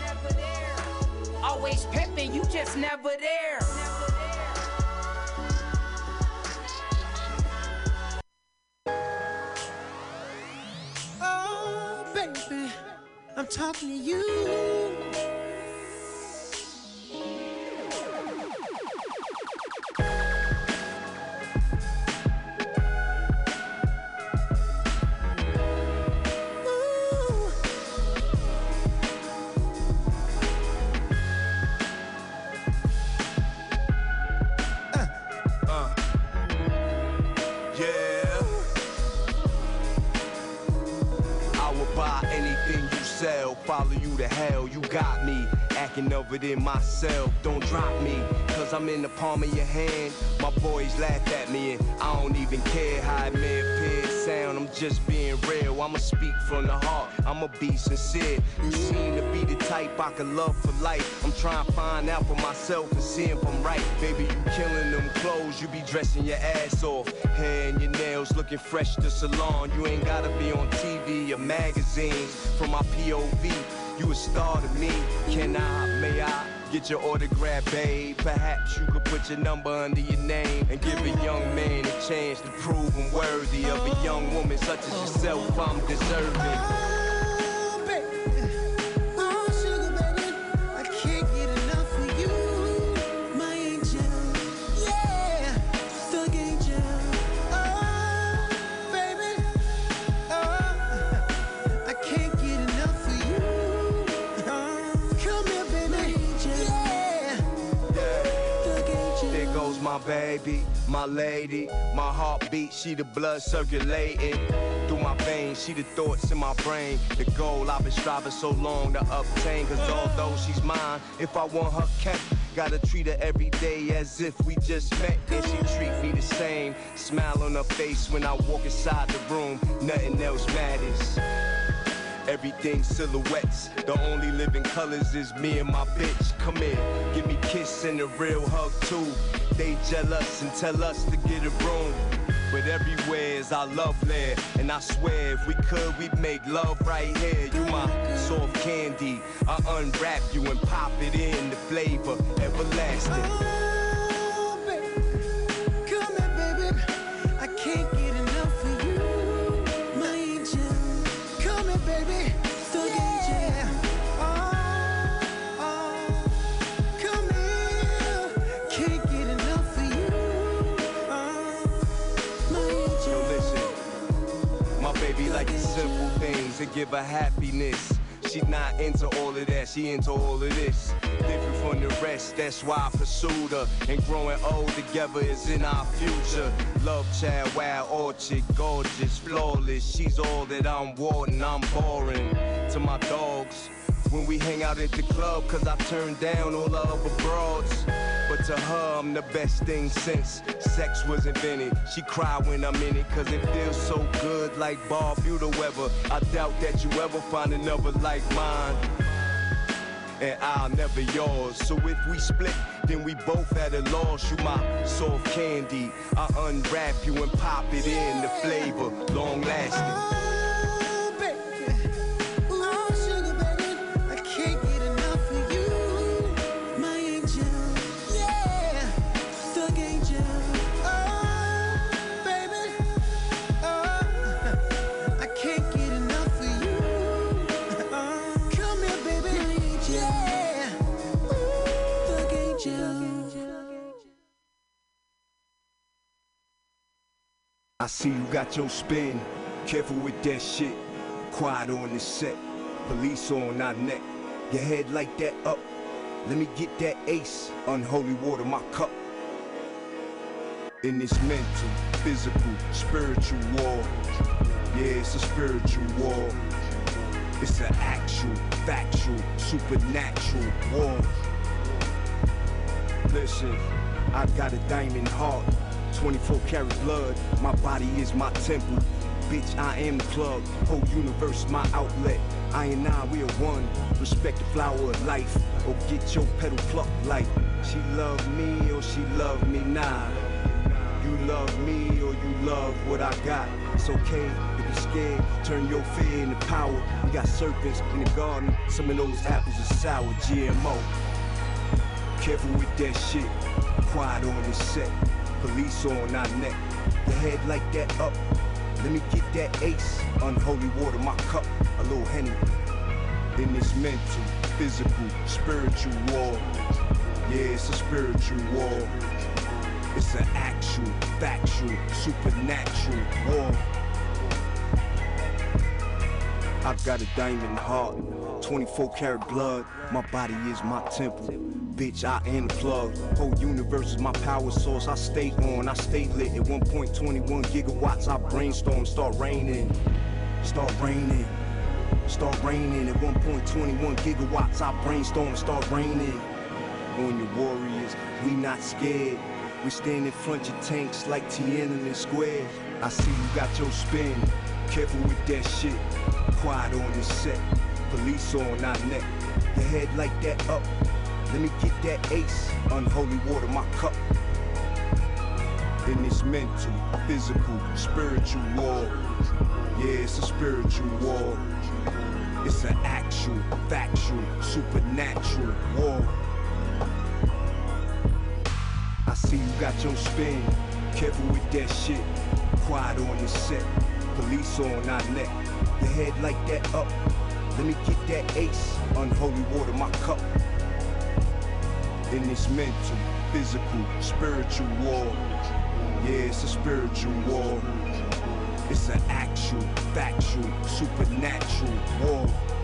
Speaker 18: Always pimping, you just never there.
Speaker 26: Oh, baby, I'm talking to you.
Speaker 27: Follow you to hell. You got me acting of it in myself. Don't drop me, cause I'm in the palm of your hand. My boys laugh at me, and I don't even care how it may appear. Sound, I'm just being real. I'ma speak from the heart, I'ma be sincere. You seem to be the type I could love for life. I'm trying to find out for myself and see if I'm right. Baby, you killing them clothes, you be dressing your ass off. Hair and your nails looking fresh to salon. You ain't gotta be on TV or magazines. From my POV, you a star to me. Can I, may I? Get your autograph, babe. Perhaps you could put your number under your name and give a young man a chance to prove him worthy of a young woman such as yourself. I'm deserving.
Speaker 26: My baby,
Speaker 27: my lady, my heartbeat, she the blood circulating through my veins, she the thoughts in my brain, the goal I've been striving so long to obtain. Cause although she's mine, if I want her kept, gotta treat her every day as if we just met. And she treat me the same, smile on her face when I walk inside the room, nothing else matters. Everything silhouettes. The only living colors is me and my bitch. Come here, give me kiss and a real hug too. They jealous and tell us to get a room. But everywhere is our love lair. And I swear if we could, we'd make love right here. You my soft candy. I unwrap you and pop it in the flavor everlasting.
Speaker 26: Oh, baby. Come here, baby. I can't
Speaker 27: that give her happiness. She not into all of that, she into all of this. Different from the rest, that's why I pursued her. And growing old together is in our future. Love child, wild orchid, gorgeous, flawless. She's all that I'm wanting, I'm boring. To my dogs, when we hang out at the club, cause I turned down all the other broads. But to her, I'm the best thing since sex was invented. She cry when I'm in it, cause it feels so good like Buell weather. I doubt that you ever find another like mine. And I'll never yours. So if we split, then we both at a loss. You my soft candy. I unwrap you and pop it in the flavor, long lasting.
Speaker 26: I
Speaker 27: see you got your spin. Careful with that shit. Quiet on the set. Police on our neck. Your head like that up. Let me get that ace. Unholy water, my cup. in this mental, physical, spiritual war. Yeah, it's a spiritual war. It's an actual, factual, supernatural war. Listen, I got a diamond heart, 24 karat blood. My body is my temple. Bitch, I am the plug. Whole universe, my outlet. I and I, we are one. Respect the flower of life, or get your petal plucked like. She love me or she love me not. You love me or you love what I got. It's okay if you're scared. Turn your fear into power. We got serpents in the garden. Some of those apples are sour. GMO. Careful with that shit. Quiet on the set. Police on our neck. The head like that up. Let me get that ace. Unholy water, my cup. A little henny. In this mental, physical, spiritual war. Yeah, it's a spiritual war. It's an actual, factual, supernatural war. I've got a diamond heart, 24 karat blood. My body is my temple. Bitch, I am the plug. Whole universe is my power source. I stay on, I stay lit. At 1.21 gigawatts, I brainstorm, start raining. Start raining. Start raining. At 1.21 gigawatts, I brainstorm, start raining. On your warriors, we not scared. We stand in front your tanks like Tiananmen Square. I see you got your spin. Careful with that shit. Quiet on this set. Police on our neck. Your head like that up. Let me get that ace. Unholy water, my cup. In this mental, physical, spiritual war. Yeah, it's a spiritual war. It's an actual, factual, supernatural war. I see you got your spin. Careful with that shit. Quiet on the set. Police on our neck. Your head like that up. Let me get that ace. Unholy water, my cup. In this mental, physical, spiritual war. Yeah, it's a spiritual war. It's an actual, factual, supernatural war.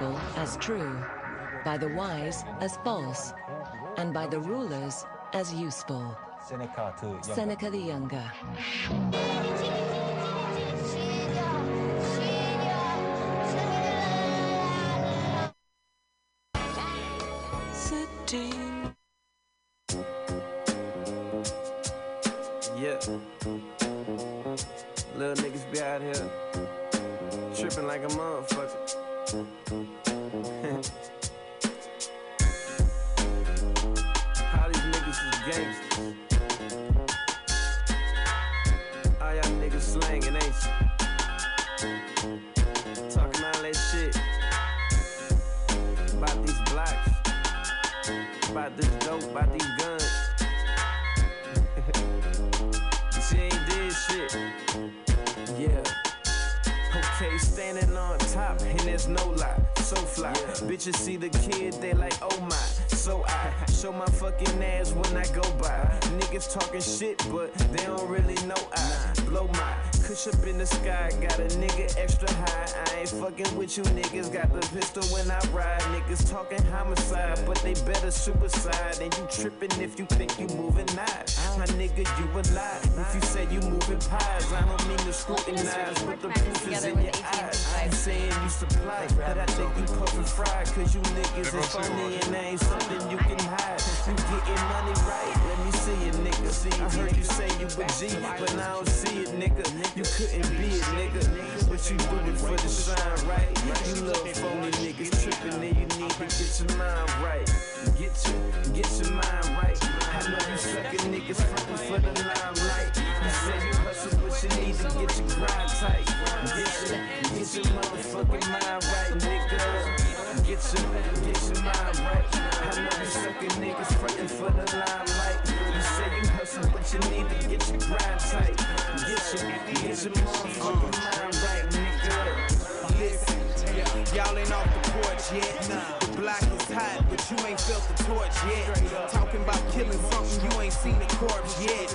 Speaker 28: People as true, by the wise as false, and by the rulers as useful. Seneca the Younger.
Speaker 29: You say moving pies, I don't mean to scrutinize, but the proof is in your eyes. I'm saying you supply, but I think you puffin' fried. Cause you niggas is phony and there ain't something you can hide. You getting money right, let me see it, nigga. See, I heard you say you a G, but now I don't see it, nigga. You couldn't be it, nigga. But you do it for the shine, right? You love phony niggas trippin' and you need to get your mind right. Get your, get your mind right. I know you suckin' niggas frontin' for the limelight. You say you hustle, but you need to get your grind tight. Get your, get your motherfucking mind right, nigga. Get your, get your mind right. I know you sucking niggas frontin' for the limelight. You say you hustle, but you need to get your grind tight. Get your, get your motherfucking mind right,
Speaker 30: y'all ain't off the porch yet. The block is hot, but you ain't felt the torch yet. Talking about killing something, you ain't seen a corpse yet.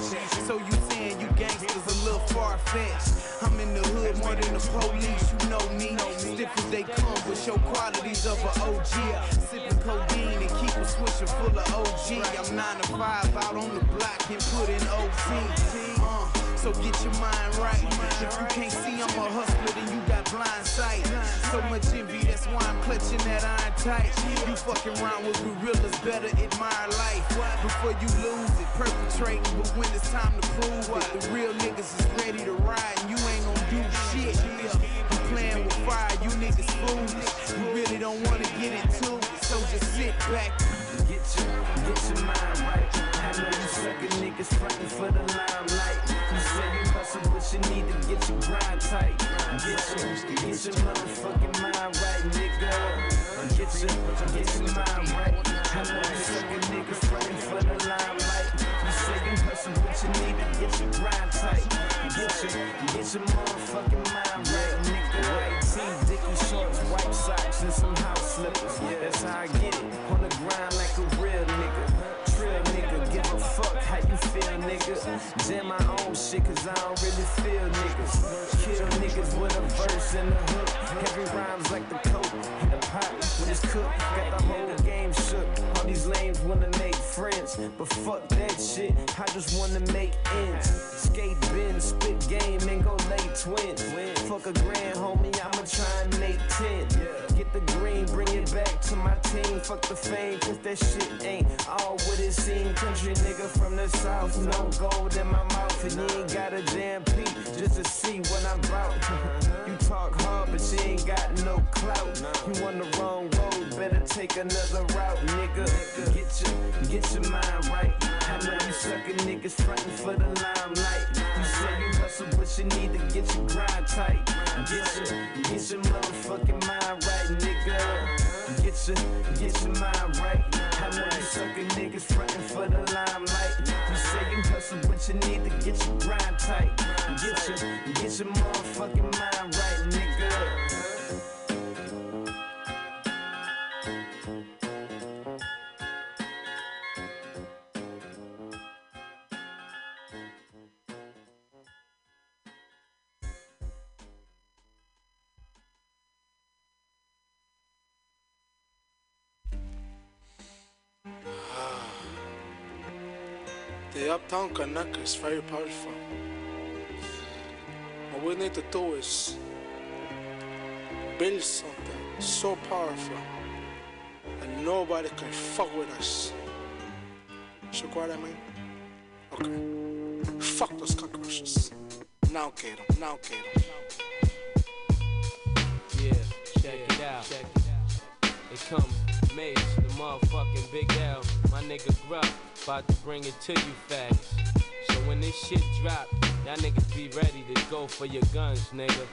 Speaker 30: So you saying you gangsters a little far fetched. I'm in the hood more than the police, you know me. Stiff as they come, but show qualities of an OG. Sipping codeine and keep a swisher full of OG. I'm 9 to 5 out on the block and put in OT. Uh, so get your mind right. If you can't see I'm a hustler, then you got blind sight. So much envy, that's why I'm clutching that iron tight. You fucking around with gorillas, better admire life. Before you lose it, perpetrating, but when it's time to prove it, the real niggas is ready to ride, and you ain't gonna do shit. I'm playing with fire, you niggas foolish. You really don't wanna get into it, so just sit back.
Speaker 29: Get your, get your mind right. I know you sucking niggas frontin' for the limelight. You say you need to get your grind tight. Get your, get your motherfucking mind right, nigga. Get your, get your mind right. I know you sucking niggas frontin' for the limelight. You say you hustle, but you need to get your grind tight. Get your, get your motherfucking mind right, nigga. White tee, dicky shorts, white socks, and some house slippers. That's how I get nigga. Jam my own shit, cause I don't really feel niggas. Kill niggas with a verse and a hook. Every rhyme's like the coke the pot when it's cooked. Got the whole game shook. All these lames wanna make friends, but fuck that shit. I just wanna make ends. Skate, bend, spit game, and go lay twins. Fuck a grand, homie, I'ma try and make ten. Get the green, bring it back to my team. Fuck the fame, cause that shit ain't all what it seems. Country nigga from the south, no gold in my mouth, and you ain't got a damn peep just to see what I'm about. You talk hard, but you ain't got no clout. You on the wrong road, better take another route, nigga. Get your, get your mind right. I know you sucking niggas frontin' for the limelight. You say you hustle, but you need to get your grind tight. Get your, get your motherfucking mind right, nigga. Get your, get your mind right. I know you sucking niggas frontin' for the limelight. You say you hustle, but you need to get your grind tight. Get your, get your motherfucking mind
Speaker 31: The Uptown Kanaka is very powerful. What we need to do is build something so powerful and nobody can fuck with us. So what I mean? Okay. Fuck those cockroaches. Now get 'em. Now get 'em.
Speaker 16: Yeah, check it out. It come Mase, the motherfucking Big L, my nigga Gruff, about to bring it to you facts. So when this shit drop, y'all niggas be ready to go for your guns, nigga.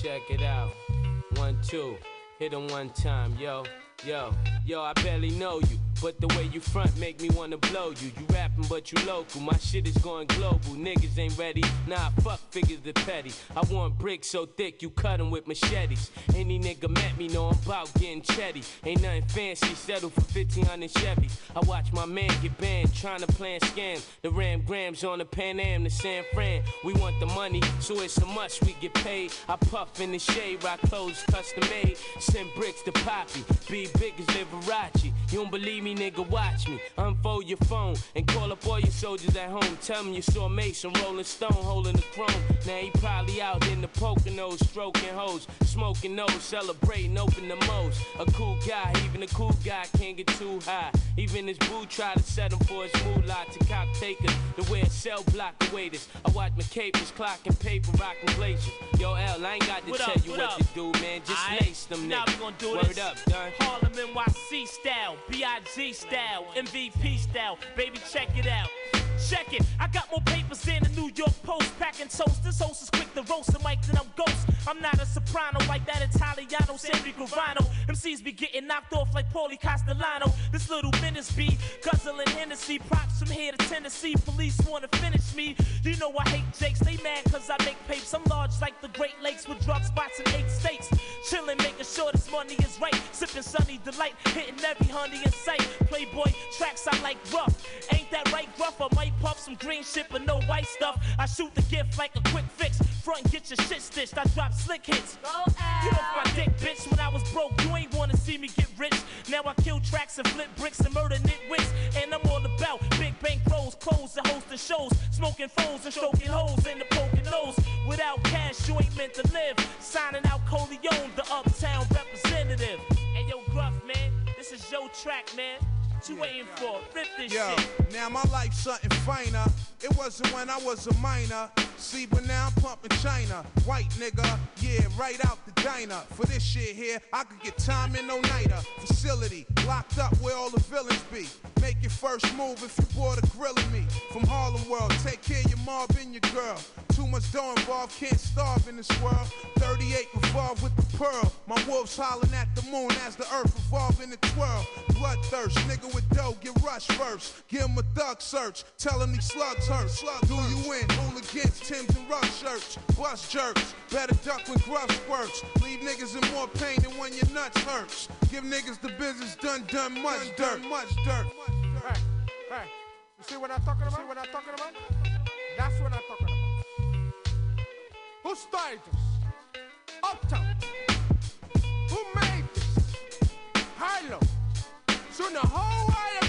Speaker 16: Check it out. One, two. Hit 'em one time, yo. Yo, yo, I barely know you. But the way you front make me wanna blow you. You rapping, but you local. My shit is going global. Niggas ain't ready. Nah, fuck figures the petty. I want bricks so thick you cut 'em with machetes. Any nigga met me know I'm about getting chetty. Ain't nothing fancy. Settle for 1500 Chevys. I watch my man get banned trying to plan scams. The Ram Grams on the Pan Am to San Fran. We want the money, so it's a must we get paid. I puff in the shade, rock clothes custom made. Send bricks to Poppy. Be big as Liberace. You don't believe me, nigga, watch me. Unfold your phone and call up all your soldiers at home. Tell them you saw Mason Rolling Stone holding the throne. Now he probably out in the Poconos, stroking hoes, smoking those, celebrating, open the most. A cool guy, even a cool guy can't get too high. Even his boo try to set him for his moolah to cop takers. The way a cell block the waiters. I watch my capers clocking paper, rocking glaciers. Yo, L, I ain't got to
Speaker 32: What
Speaker 16: tell
Speaker 32: up,
Speaker 16: you
Speaker 32: what
Speaker 16: what, to do, man. Just lace them
Speaker 32: now
Speaker 16: niggas.
Speaker 32: we gonna do
Speaker 16: Word
Speaker 32: this.
Speaker 16: up, done.
Speaker 32: Harlem NYC style, B.I.G. style, MVP style. Baby, check it out. Check it, I got more papers than the New York Post, packing toast. This host is quick the roaster mic, then I'm ghost. I'm not a soprano like that Italiano, Sammy Gravano. MCs be getting knocked off like Paulie Castellano. This little menace be guzzling Hennessy. Props from here to Tennessee. Police wanna finish me. You know I hate Jakes. They mad cause I make papes. I'm large like the Great Lakes with drug spots in eight states. Chillin', making sure this money is right. Sipping sunny delight, hitting every honey in sight. Playboy tracks I like rough. Ain't that right, rough? I might puff some green shit, but no white stuff. I shoot the gift like a quick fix. Front and get your shit stitched. I drop slick hits. Get off my dick, bitch. When I was broke, you ain't wanna see me get rich. Now I kill tracks and flip bricks and murder nitwits. And I'm all about big bank rolls, clothes, and hosting shows. Smoking foes and stroking holes in the poking nose. Without cash, you ain't meant to live. Signing out Corleone, the uptown representative. Hey yo, Gruff, man. This is your track, man. What you waiting for? Rip this
Speaker 30: Yo,
Speaker 32: shit.
Speaker 30: now my life's something finer. It wasn't when I was a minor. See, but now I'm pumping China. White nigga, yeah, right out the diner. For this shit here, I could get time in no nighter. Facility, locked up where all the villains be. Make your first move if you bought a grill of me. From Harlem World, take care of your mob and your girl. Too much dough involved, can't starve in this world. 38 revolve with the pearl. My wolves hollering at the moon as the earth revolve in the twirl. Bloodthirst, nigga with dough, get rushed first. Give him a thug search, tell him these slugs hurt. Slug, do you win? Hooligans, Tim's and rough shirts. Bust jerks, better duck when gruff squirts. Leave niggas in more pain than when your nuts hurts. Give niggas the business done, done much dirt, much dirt.
Speaker 18: Hey, hey, you see what I'm talking about? See what I'm talking about? That's what I'm talking about. Who started this? Uptown. Who made this? Harlem. Soon the whole world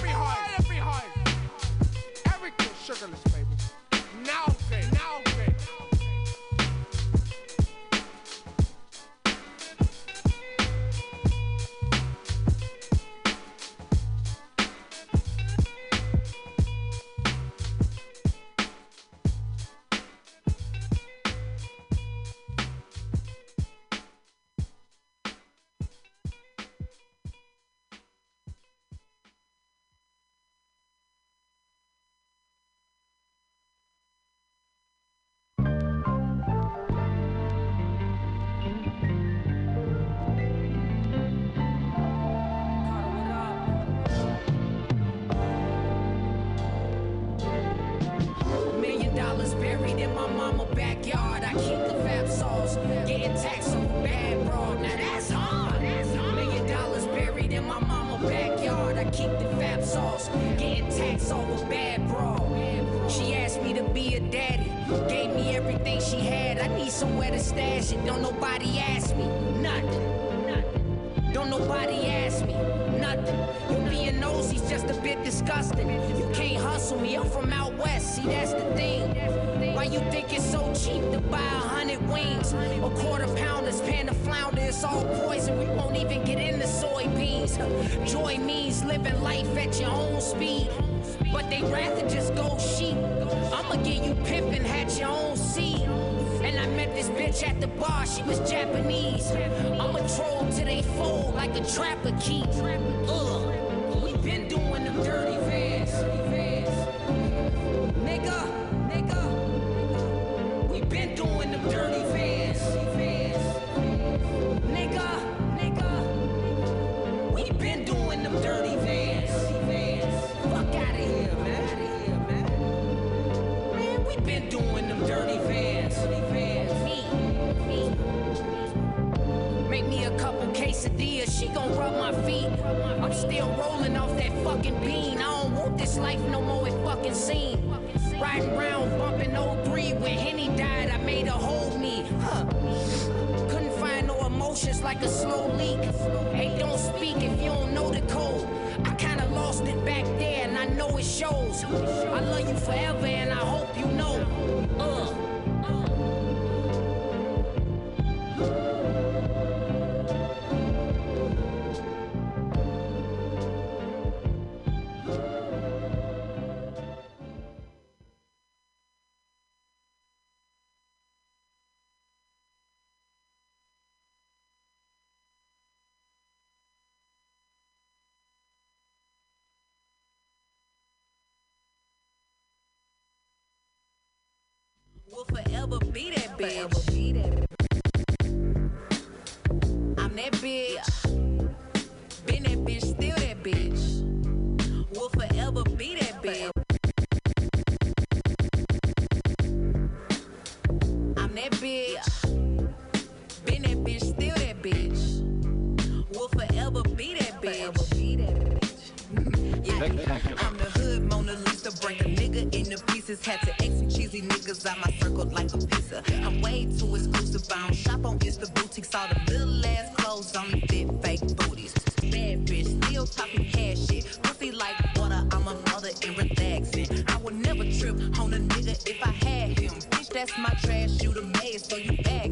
Speaker 33: that's my
Speaker 34: trash. You the maid, so you back.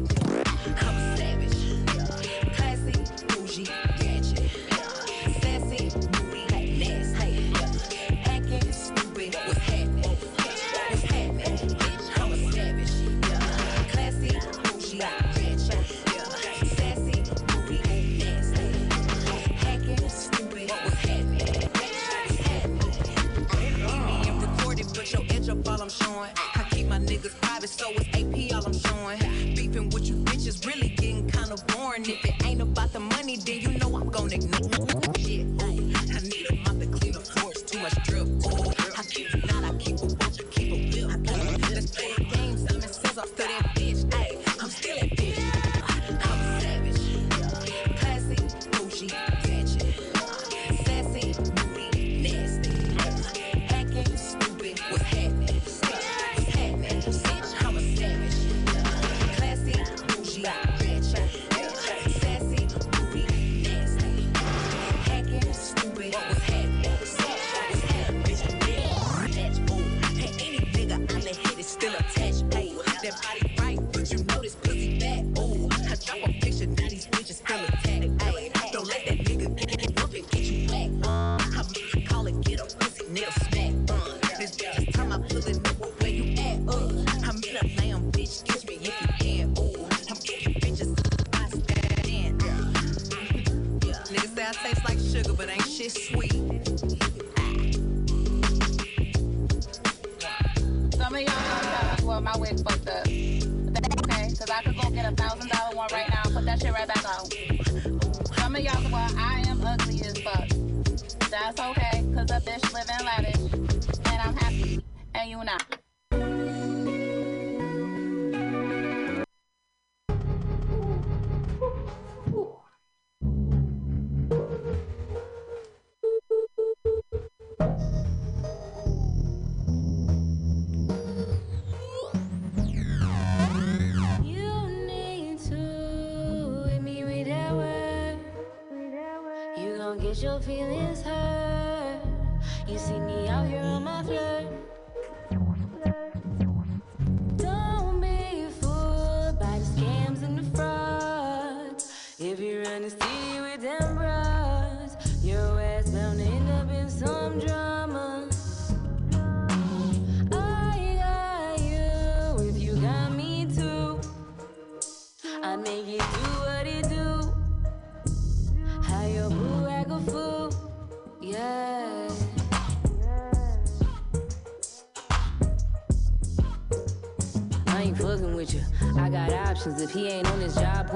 Speaker 34: I'm savage. Classy, bougie,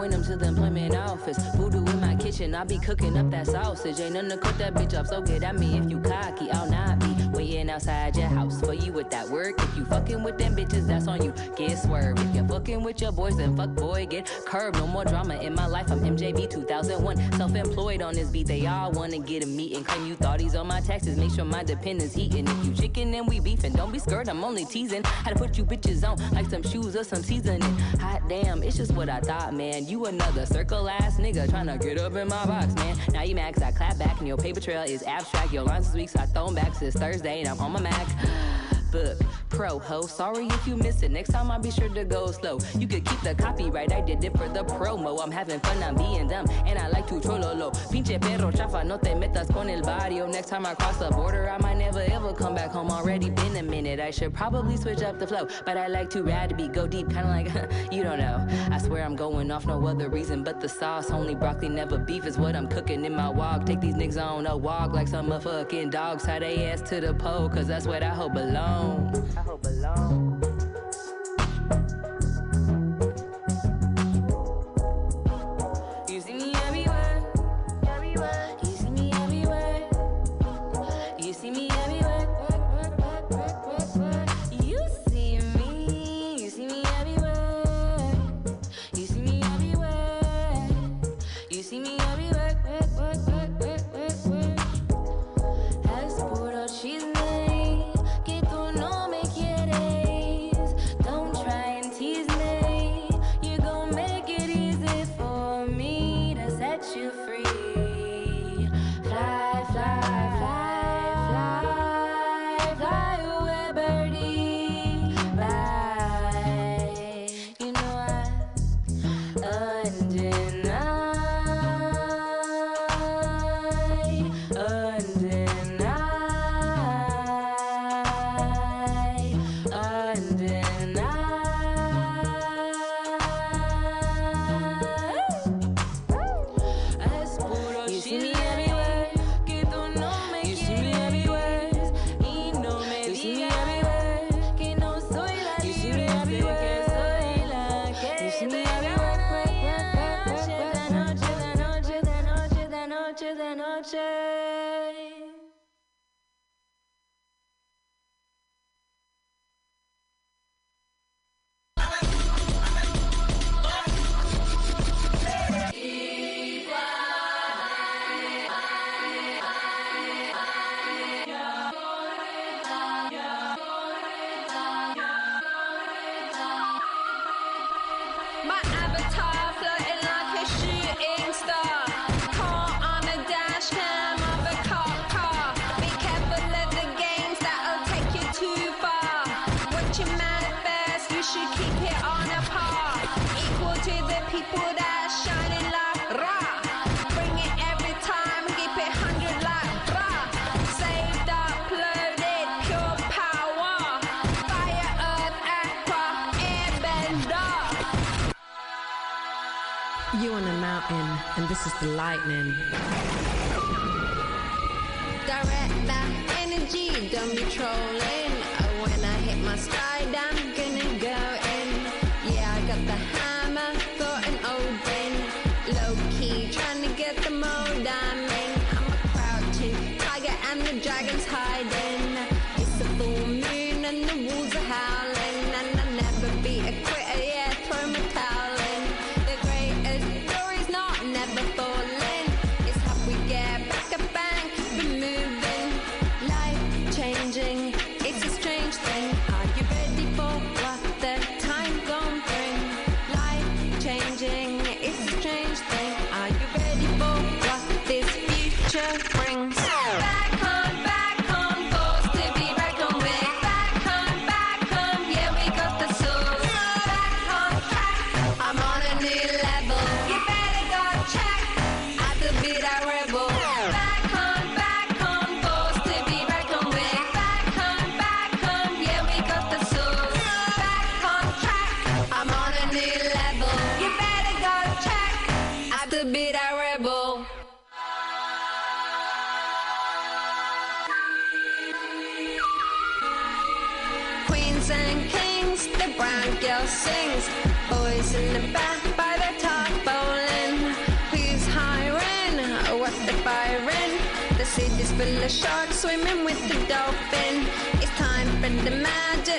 Speaker 35: point him to the employment office. Voodoo in my kitchen, I be cooking up that sausage. Ain't nothing to cut that bitch up, so get at me if you cocky. I'll not be outside your house for you with that work. If you fucking with them bitches, that's on you. Get swerved. If you're fucking with your boys, then fuck boy, get curved. No more drama in my life. I'm MJB 2001. Self employed on this beat. They all wanna get a meeting. Claim you thought he's on my taxes. Make sure my dependents heating. If you chicken, then we beefing. Don't be scared, I'm only teasing. How to put you bitches on like some shoes or some seasoning. Hot damn, it's just what I thought, man. You another circle ass nigga tryna get up in my box, man. Now you 'cause I clap back and your paper trail is abstract. Your lines this week, so I throw 'em back since Thursday and I'm on my Mac. Book, pro ho. Sorry if you miss it. Next time I'll be sure to go slow. You could keep the copyright, I did it for the promo. I'm having fun, I'm being dumb, and I like to trololo. Pinche perro chafa, no te metas con el barrio. Next time I cross the border, I might never ever come back home. Already been a minute, I should probably switch up the flow. But I like to to be go deep, kinda like, you don't know. I swear I'm going off no other reason but the sauce. Only broccoli, never beef is what I'm cooking in my walk. Take these niggas on a walk like some motherfucking dogs. Tie they ass to the pole, cause that's where that I hope belong. I hope belong.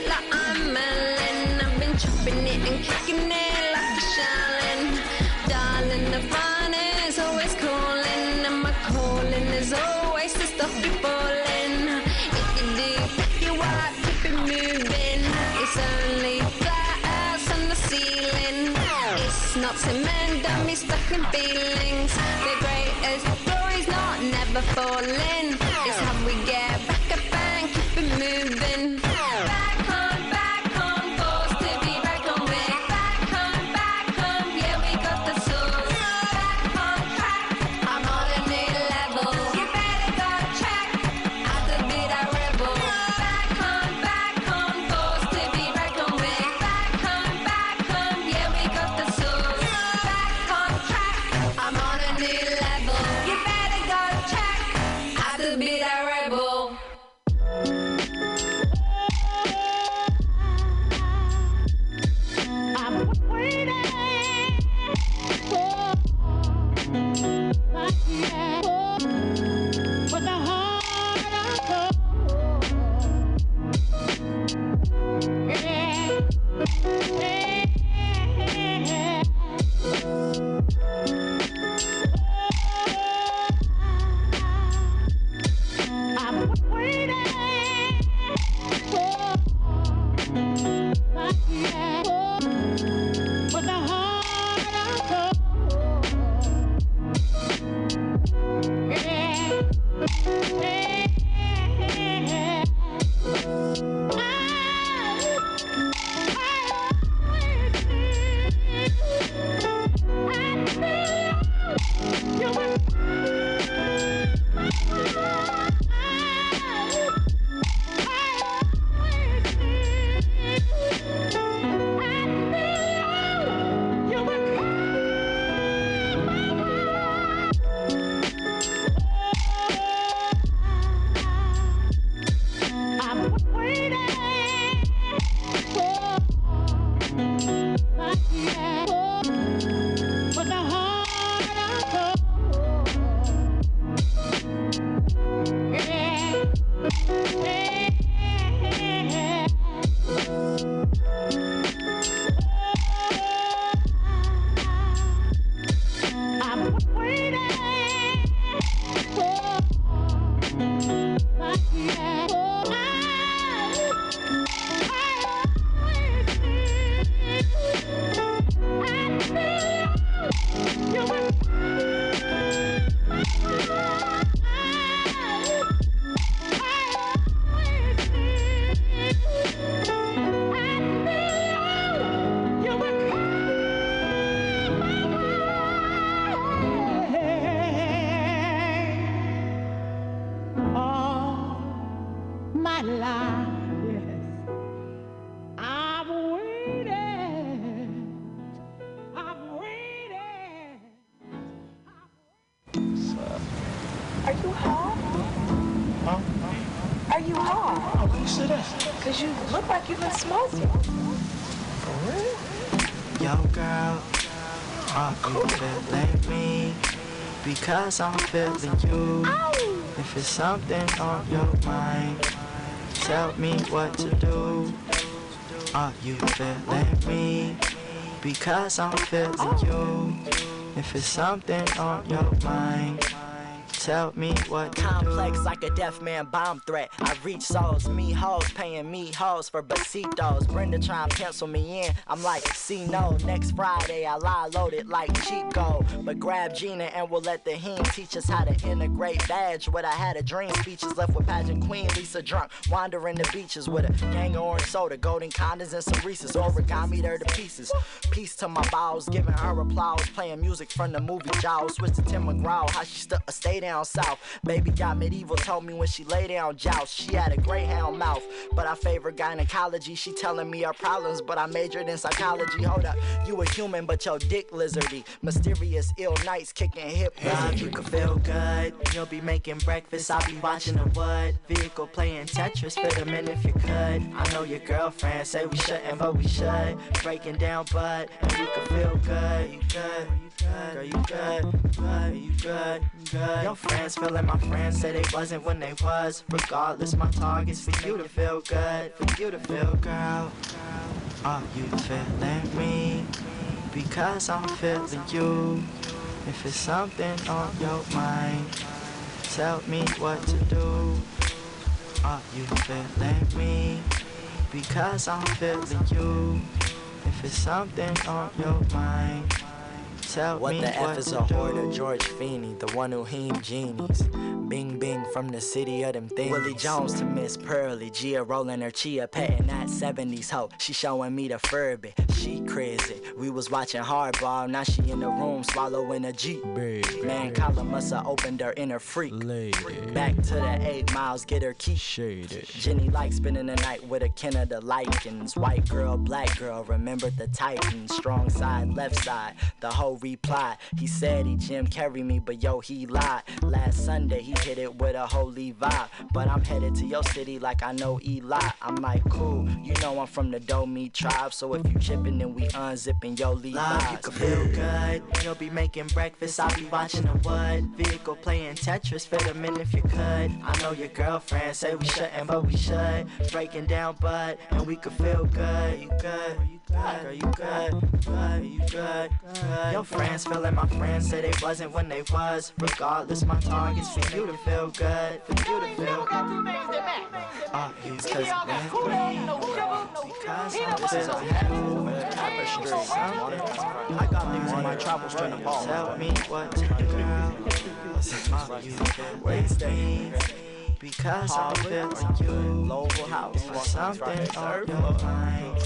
Speaker 36: like I'm Ellen. I've been chopping it and kicking it like a shallon. Darling, the fun is always calling, and my calling is always to stop you falling. If you deep, if you wide, keep it moving. It's only glass on the ceiling. It's not cement, don't be stuck in feelings. The greatest glory's not never falling.
Speaker 37: Like you've been smoking.
Speaker 38: For?
Speaker 39: Yo, girl, are you feeling me? Because I'm feeling you. If it's something on your mind, tell me what to do. Are you feeling me? Because I'm feeling you. If it's something on your mind, tell me what
Speaker 40: Complex like a deaf man bomb threat. I reach souls, me hoes, paying me hoes for besitos. Brenda trying to pencil me in. I'm like, see no, next Friday I lie loaded like Chico. But grab Gina and we'll let the heen teach us how to integrate badge. What I had a dream speeches left with pageant queen Lisa drunk. Wandering the beaches with a gang of orange soda, golden condoms and some Reese's. Origami to pieces. Peace to my bowels, giving her applause. Playing music from the movie Jaws. Switch to Tim McGraw, how she stuck a stay down south. Baby got medieval, told me when she lay down joust. She had a greyhound mouth, but I favor gynecology. She telling me her problems, but I majored in psychology. Hold up, you a human, but your dick lizardy. Mysterious, ill nights kicking hip
Speaker 39: hop. you can feel good. You'll be making breakfast. I'll be watching the wood. Vehicle playing Tetris. Fit them in if you could. I know your girlfriend say we shouldn't, but we should. Breaking down, but and we can feel good. You good? Girl, you good? Good? You good? Good? Your friends feeling my friends said they wasn't when they was. Regardless, my target's for you to feel good. For you to feel, girl. Are you feeling me? Because I'm feeling you. If it's something on your mind, tell me what to do. Are you feeling me? Because I'm feeling you. If it's something on your mind,
Speaker 40: What the F is a hoarder? George Feeney, the one who heem genies. Bing bing from the city of them things. Willie Jones to Miss Pearly. Gia rolling her chia, petting that 70s hoe. She showing me the Furby. She crazy. We was watching hardball, now she in the room swallowing a G. Man, Colin must have opened her inner freak. Back to the eight miles, get her key. Jenny likes spending the night with a kin of the Lycans. White girl, black girl, remembered the Titans. Strong side, left side, the whole reply. He said he Jim carry me, but yo, he lied. Last Sunday, he hit it with a holy vibe. But I'm headed to your city like I know Eli. I'm like, cool, you know I'm from the Domi tribe. So if you chippin', then we unzipping your Levi's.
Speaker 39: Love, you can feel good. You'll be making breakfast. I'll be watching the wood. Vehicle playing Tetris. Fit them in if you could. I know your girlfriend say we shouldn't, but we should. Breaking down, but and we could feel good. You good? Girl, you good? Good? You good? Good? Your friends feeling my friends say they wasn't when they was. Regardless, my target's for you to feel good. For you to feel good. Are you cause with me? Because I'm feeling happy. Tapestry.
Speaker 40: I got niggas in my travels trying to ball.
Speaker 39: Tell me what to do. Are you feeling me? Because I'm feeling you.
Speaker 40: Lowell House.
Speaker 39: For something on your mind.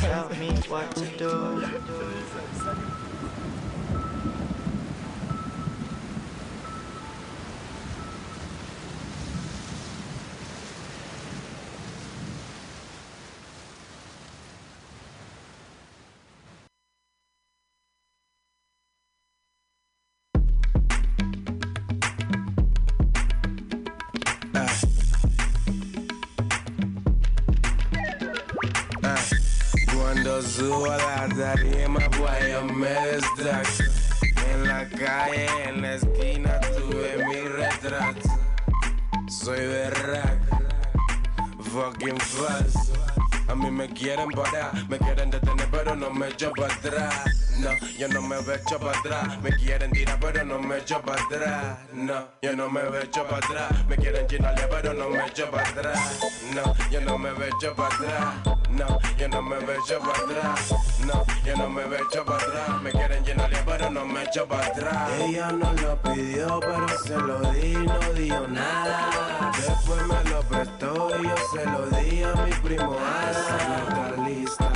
Speaker 39: Tell me what to do.
Speaker 29: Me quieren tirar, pero no me echo para atrás. No, yo no me echo para atrás. Me quieren chinarle, pero no me echo para atrás. No, yo no me echo para atrás. No, yo no me echo para atrás. No, yo no me echo para atrás. Me quieren llenarle, pero no me echo para atrás. Ella no lo pidió, pero se lo di, no dijo nada. Después me lo prestó y yo se lo di a mi primo Ada. Está lista,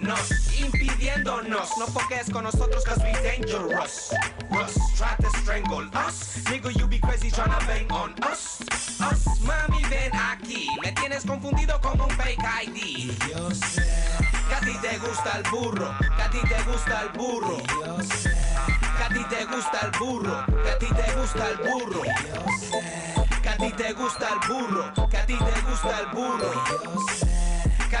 Speaker 41: nos impidiéndonos. No foques con nosotros cause we dangerous. Russ, try to strangle us. Nigga, you be crazy trying to bang on us. Us, mami, ven aquí. Me tienes confundido como un fake ID.
Speaker 29: yo sé
Speaker 41: gusta el burro, que a ti te gusta el burro. Que a ti te gusta el burro, que a ti te gusta el burro. Que a ti te gusta el burro, que a ti te gusta el burro. Que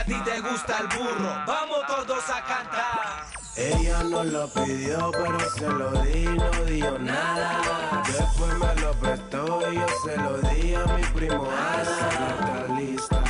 Speaker 41: a ti te gusta el burro. Vamos todos a cantar.
Speaker 29: Ella no lo pidió, pero se lo di, no dio nada. Después me lo prestó y yo se lo di a mi primo Asa. Está lista,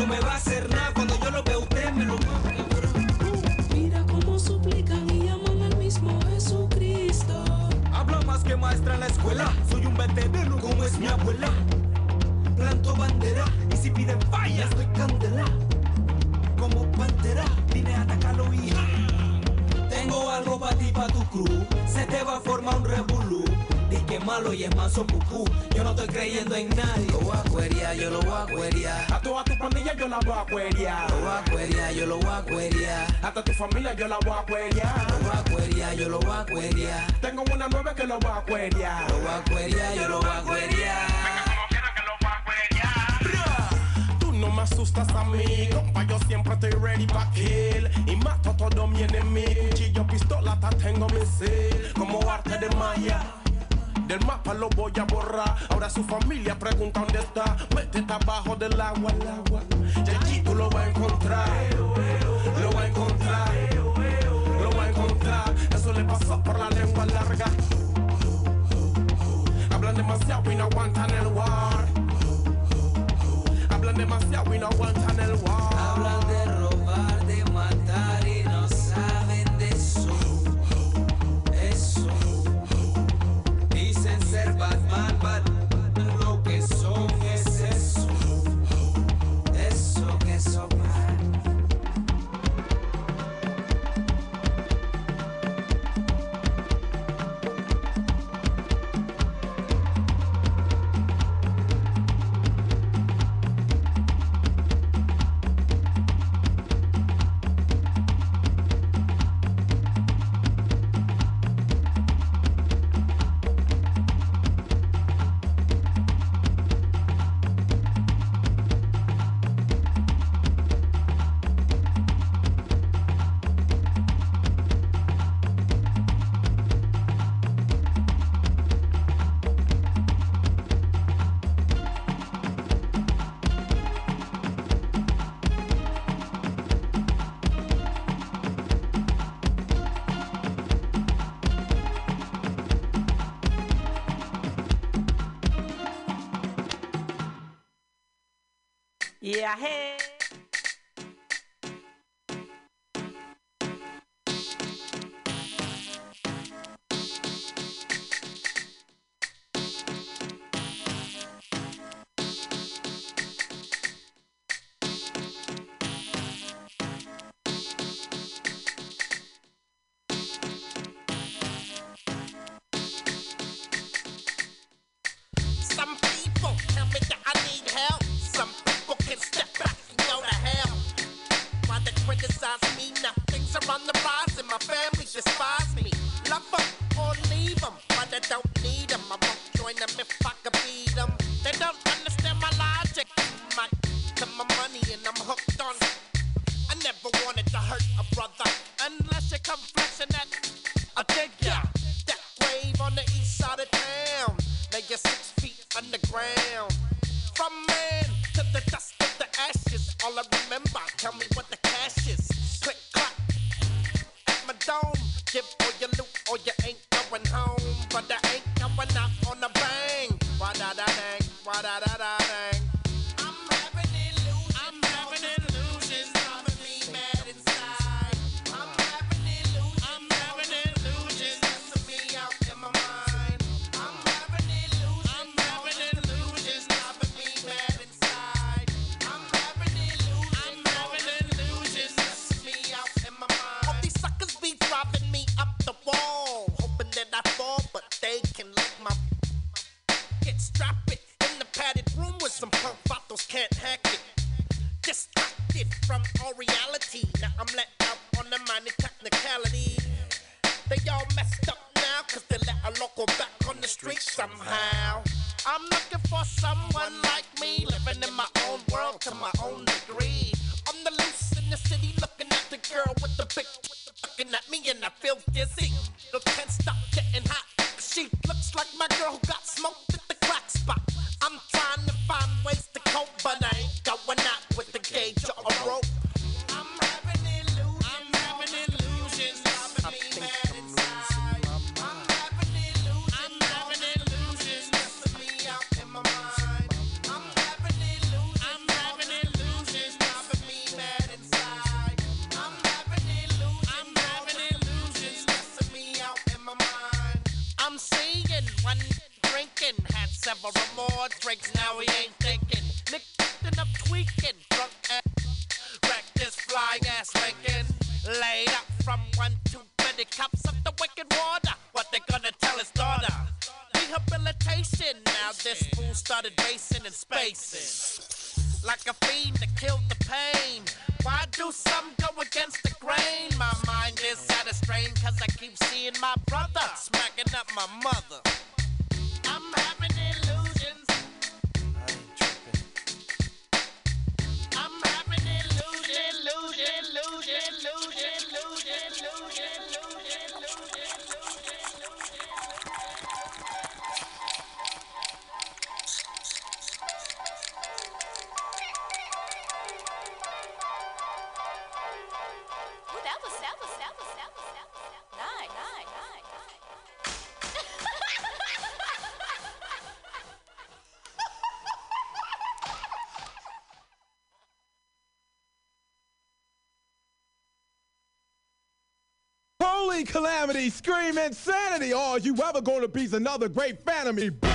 Speaker 41: no me va a hacer nada. Cuando yo lo veo usted me lo
Speaker 42: Mira cómo suplican y llaman al mismo Jesucristo.
Speaker 41: Habla más que maestra en la escuela. Soy un veterano como es mi abuela. Planto bandera y si piden falla estoy candela. Como pantera vine a atacarlo y tengo algo para ti, pa' tu crew. Se te va a formar un revolú. Que malo y es manso cucú. Yo no estoy creyendo en nadie. Lo voy a cuerear, yo lo voy a cuerear.
Speaker 20: A toda tu pandilla yo la voy a cuerear.
Speaker 41: Lo voy a cuerear, yo lo voy a cuerear.
Speaker 20: Hasta tu familia yo la voy a cuerear.
Speaker 41: Lo voy a cuerear, yo lo voy a cuerear.
Speaker 20: Tengo una nueva que lo voy a cuerear.
Speaker 41: Lo voy a cuerear, yo lo voy a cuerear.
Speaker 20: Tú no me asustas a mí, compa, yo siempre estoy ready pa' kill Y mato a todo mi enemigo, cuchillo, pistola, hasta tengo misil Como arte de Maya del mapa lo voy a borrar. Ahora su familia pregunta dónde está. Métete abajo del agua, el agua. Y tú lo vas a encontrar. Lo vas a encontrar. Lo vas a encontrar. Eso le pasó por la lengua larga. Hablan demasiado y no aguantan el war. Hablan demasiado y no aguantan el war.
Speaker 43: scream insanity, or you ever gonna be another great fan of me?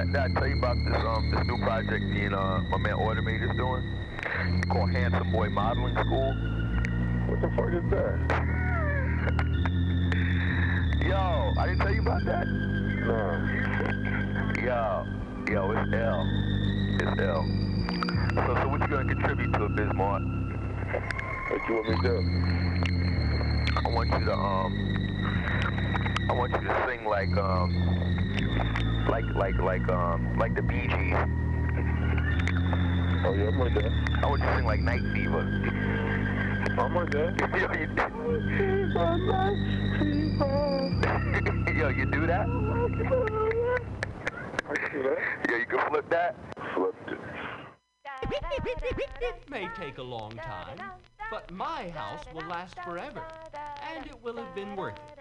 Speaker 44: Yo, that, that I tell you about this um this new project me and uh my man Automator's doing called Handsome Boy Modeling School.
Speaker 45: But my house will last forever, and it will have been worth it.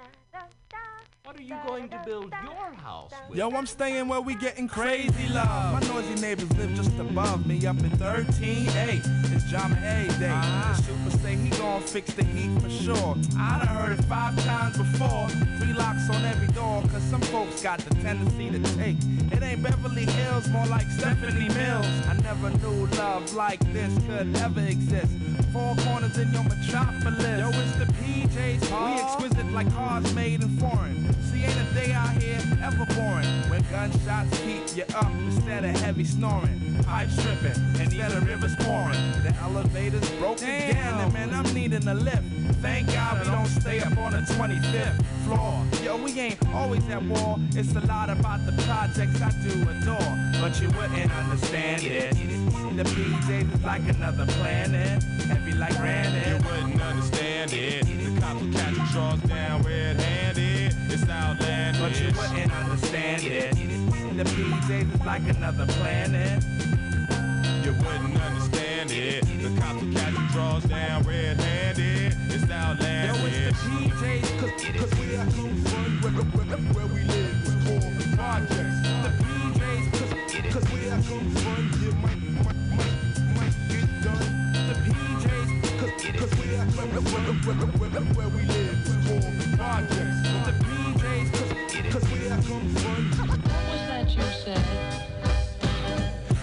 Speaker 45: What are you going to build your house with?
Speaker 46: Yo, I'm staying where we getting crazy love. My noisy neighbors live just above me up in 13A. It's Jama A Day. The super say he gon' fix the heat for sure. I done heard it five times before. Three locks on every door, cause some folks got the tendency to take. It ain't Beverly Hills, more like Stephanie Mills. I never knew love like this could ever exist. Four corners in your metropolis. Yo, it's the PJs. We exquisite like cars made in foreign. See, ain't a day out here ever boring when gunshots keep you up instead of heavy snoring. Pipe stripping instead of rivers pouring. The elevator's broken down, and man, I'm needing a lift. Thank God we don't stay up on the 25th floor. Yo, we ain't always at war. It's a lot about the projects I do adore, but you wouldn't understand it. The PJs is like another planet, heavy like granite.
Speaker 47: You wouldn't understand it. The cops will catch you straws down red-handed. It's outlandish.
Speaker 46: But you wouldn't understand it. The PJs is like another planet.
Speaker 47: You wouldn't understand it. The cops will catch you straws down red-handed. It's outlandish.
Speaker 46: Yo, it's the PJs, cause, cause we are from where, where, where, where we live. It's called the projects. The PJs, cause, cause we are from you might, might, might, might get done. The PJs, cause, cause we are where, where, where, where, where, where we live. It's called the projects. The PJs, cause, cause we are from
Speaker 48: What was that you said?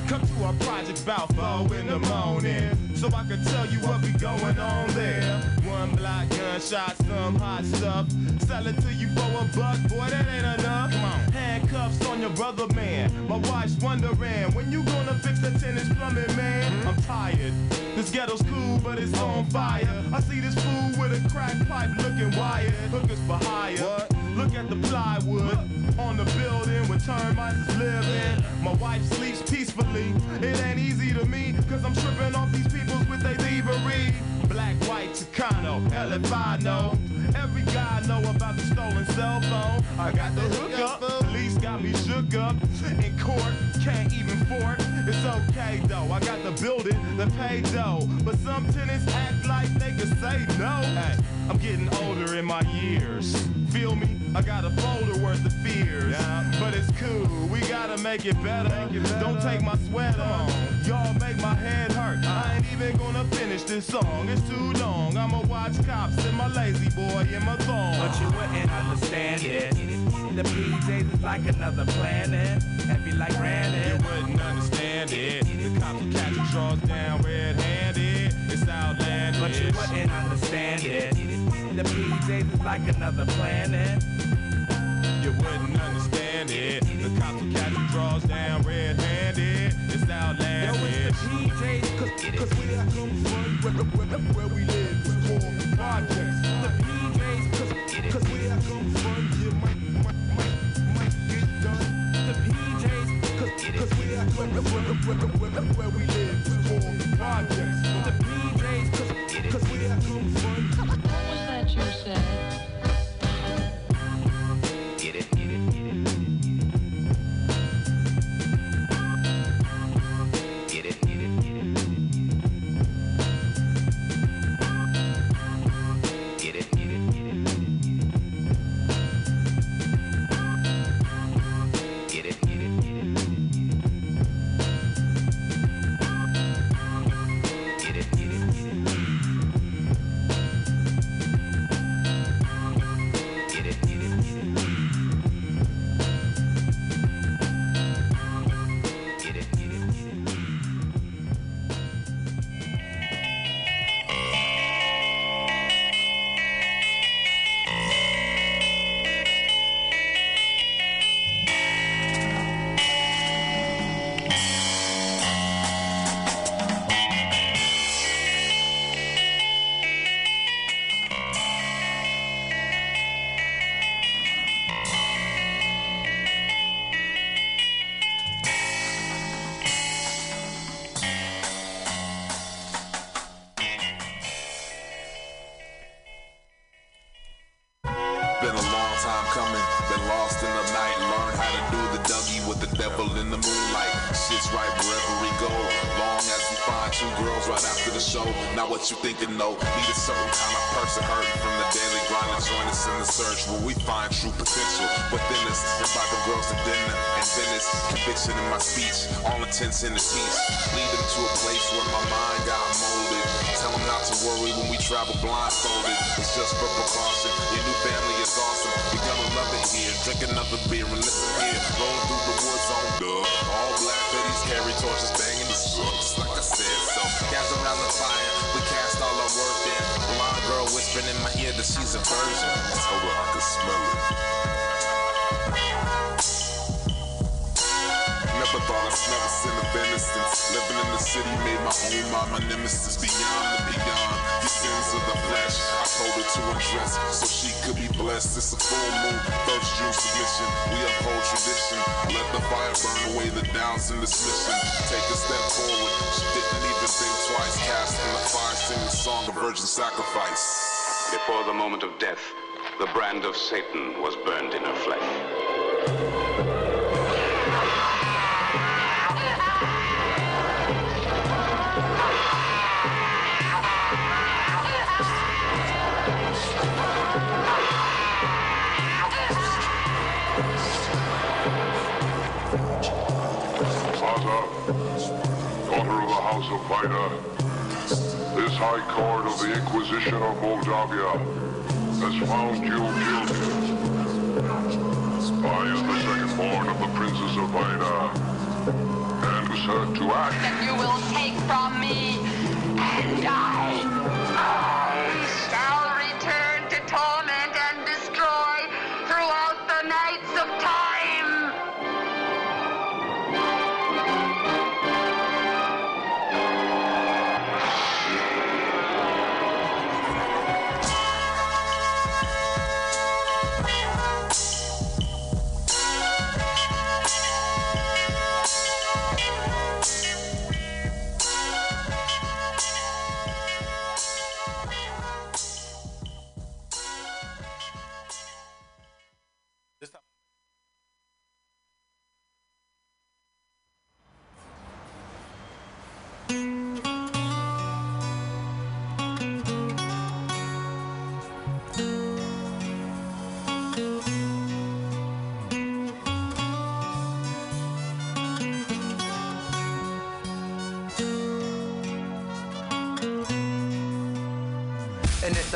Speaker 47: Come to our project about four in the morning. So I can tell you what be going on there. One black gunshot, some hot stuff. Sell it to you for a buck, boy, that ain't enough. On. Handcuffs on your brother, man. My wife's wondering when you gonna fix the tennis plumbing, man. I'm tired. This ghetto's cool, but it's on fire. I see this fool with a crack pipe looking wired. Hookers for hire. What? Look at the plywood on the building where termites is living. My wife sleeps peacefully. It ain't easy to me, cause I'm tripping off these peoples with they thievery. Black, white, Chicano, Elefano. Every guy know about the stolen cell phone. I got the hookup. Police got me shook up. In court, can't even fort. It's okay though. I got the building, the pay dough. But some tenants act like they could say no. Hey, I'm getting older in my years. Feel me? I got a folder worth of fears. But it's cool. We gotta make it better. Don't take my sweat on. Y'all make my head hurt. I ain't even gonna finish this song. It's too long. I'ma watch cops and my lazy boy in my thong.
Speaker 46: But you wouldn't understand it. The PJs is like another planet, heavy like granite.
Speaker 47: You wouldn't understand it. The cops will catch straws down red-handed. It's outlandish.
Speaker 46: But you wouldn't understand it. The PJs is like another planet.
Speaker 47: You wouldn't understand it. The cops will catch you straws down red-handed. It's
Speaker 46: Yo,
Speaker 47: outlandish.
Speaker 46: it's the PJs, cause, cause we are from where, where, where, where we live. It's called the projects. The PJs, cause, cause we are from you might, might, might, might get done. The PJs, cause, cause we where, where, where, where, where we live. It's called the projects. The
Speaker 49: potential within us. Invite the girls to dinner and Venice. Conviction in my speech. All intents in the peace. Lead them to a place where my mind got molded. Tell them not to worry when we travel blindfolded. It's just for precaution. Your new family is awesome. You're gonna love it here. Drink another beer and listen here. Rolling through the woods on dub. All black hoodies carry torches, banging the sun, just like I said. So, gather around the fire. We cast all our work in. Blonde girl whispering in my ear that she's a virgin. Told her I could smell it. Thought I'd never sin of innocence. Living in the city made my own mind my nemesis beyond the beyond. The sins of the flesh. I told her to undress so she could be blessed. It's a full moon, first June submission. We uphold tradition. Let the fire burn away the doubts and dismission. Take a step forward. She didn't even think twice. Cast in the fire, sing the song of virgin sacrifice.
Speaker 50: Before the moment of death, the brand of Satan was burned in her flesh.
Speaker 51: Of Vida, this High Court of the Inquisition of Moldavia has found you guilty. I am the second born of the Princess of Vida, and was heard to act.
Speaker 52: that you will take from me, and I,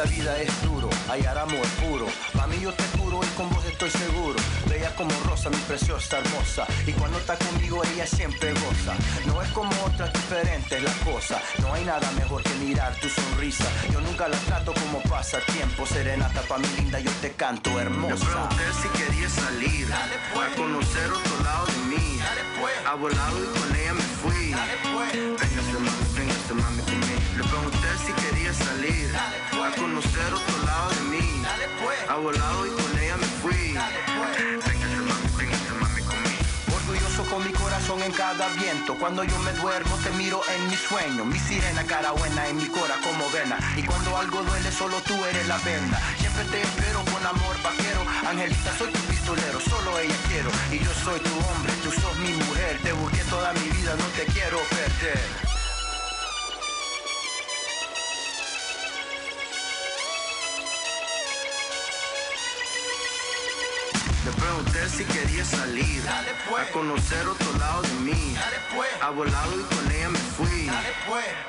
Speaker 53: esta vida es duro hallar amor puro. Pa' mí yo te juro y con vos estoy seguro. Bella como rosa, mi preciosa hermosa. Y cuando está conmigo ella siempre goza. No es como otras diferentes la cosa. No hay nada mejor que mirar tu sonrisa. Yo nunca la trato como pasatiempo. Serenata pa' mi linda, yo te canto hermosa.
Speaker 54: Le pregunté si quería salir a conocer otro lado de mí. A volado y con ella me fui. Véngase mami, véngase mami conmigo. Le pregunté si quería salir a conocer otro lado de mí. A volado y con ella me fui. Véngase mami, véngase mami conmigo.
Speaker 53: Orgulloso con mi corazón en cada viento. Cuando yo me duermo te miro en mi sueño. Mi sirena cara buena en mi cora como vena. Y cuando algo duele solo tú eres la venda. Siempre te espero con amor vaquero. Angelita soy tu pistolero, solo ella quiero. Y yo soy tu hombre, tú sos mi mujer. Te busqué toda mi vida, no te quiero perder.
Speaker 54: Pregunté si quería salir. A conocer otro lado de mí. A volado y con ella me fui.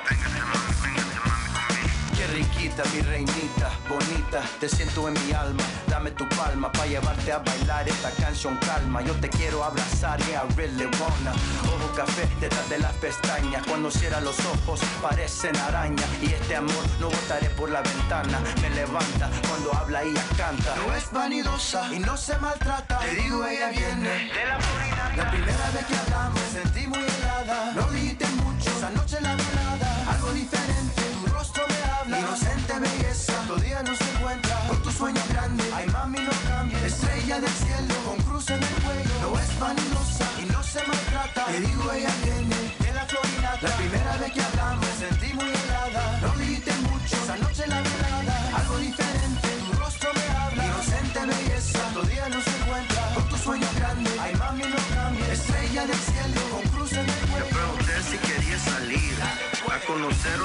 Speaker 54: Véngase
Speaker 53: riquita, mi reinita, bonita, te siento en mi alma. Dame tu palma para llevarte a bailar esta canción calma. Yo te quiero abrazar, yeah, I really wanna. Ojo café detrás de las pestañas. Cuando cierra los ojos parecen araña. Y este amor no botaré por la ventana. Me levanta cuando habla y canta.
Speaker 26: No es vanidosa y no se maltrata. Te digo, ella viene de la Florida. La primera vez que hablamos me sentí muy helada. por tu sueño grande. Ay, mami, no cambies. Estrella del cielo, con cruz en el cuello. No es vanidosa y no se maltrata. Te digo, ella viene de la florinata. La primera vez que hablamos, me sentí muy helada. No grité mucho, esa noche la velada. Algo diferente, tu rostro me habla. Inocente belleza,
Speaker 54: todo día no se encuentra. Por tu sueño grande, ay, mami, no cambies. Estrella del cielo, con cruz en el cuello. Te pregunté si querías salir a conocer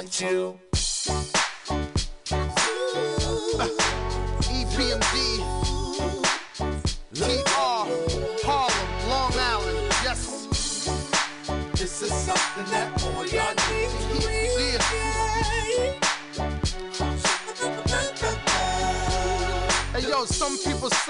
Speaker 55: One, two.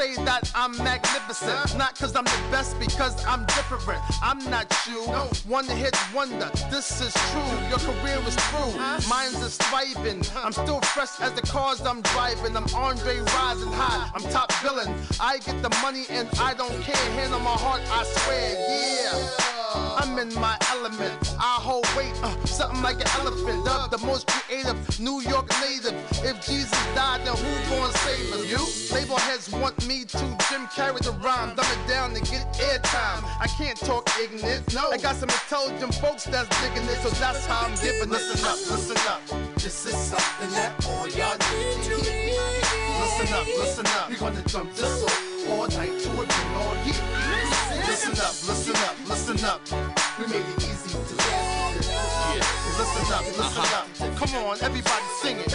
Speaker 56: Say that I'm magnificent. Not cause I'm the best, because I'm different. I'm not you. One hit wonder. This is true. Your career is through. Mine's is thriving. I'm still fresh as the cars I'm driving. I'm Andre rising high. I'm top villain. I get the money and I don't care. Hand on my heart, I swear. Yeah. I'm in my element. I hold weight, uh, something like an elephant. Dubbed the most creative New York native. If Jesus died, then who gonna save us? You? Label heads want me to Jim Carrey the rhyme, dumb it down to get airtime. I can't talk ignorant. No, I got some intelligent folks that's digging it, so that's how I'm giving. Listen up, listen up.
Speaker 55: This is something that all y'all need to hear.
Speaker 56: Listen up, listen up.
Speaker 55: We're gonna jump this off all night to it all year.
Speaker 56: Listen up, listen up, listen up.
Speaker 55: We made it easy to dance.
Speaker 56: Listen up, listen uh-huh. up. Come on, everybody sing it.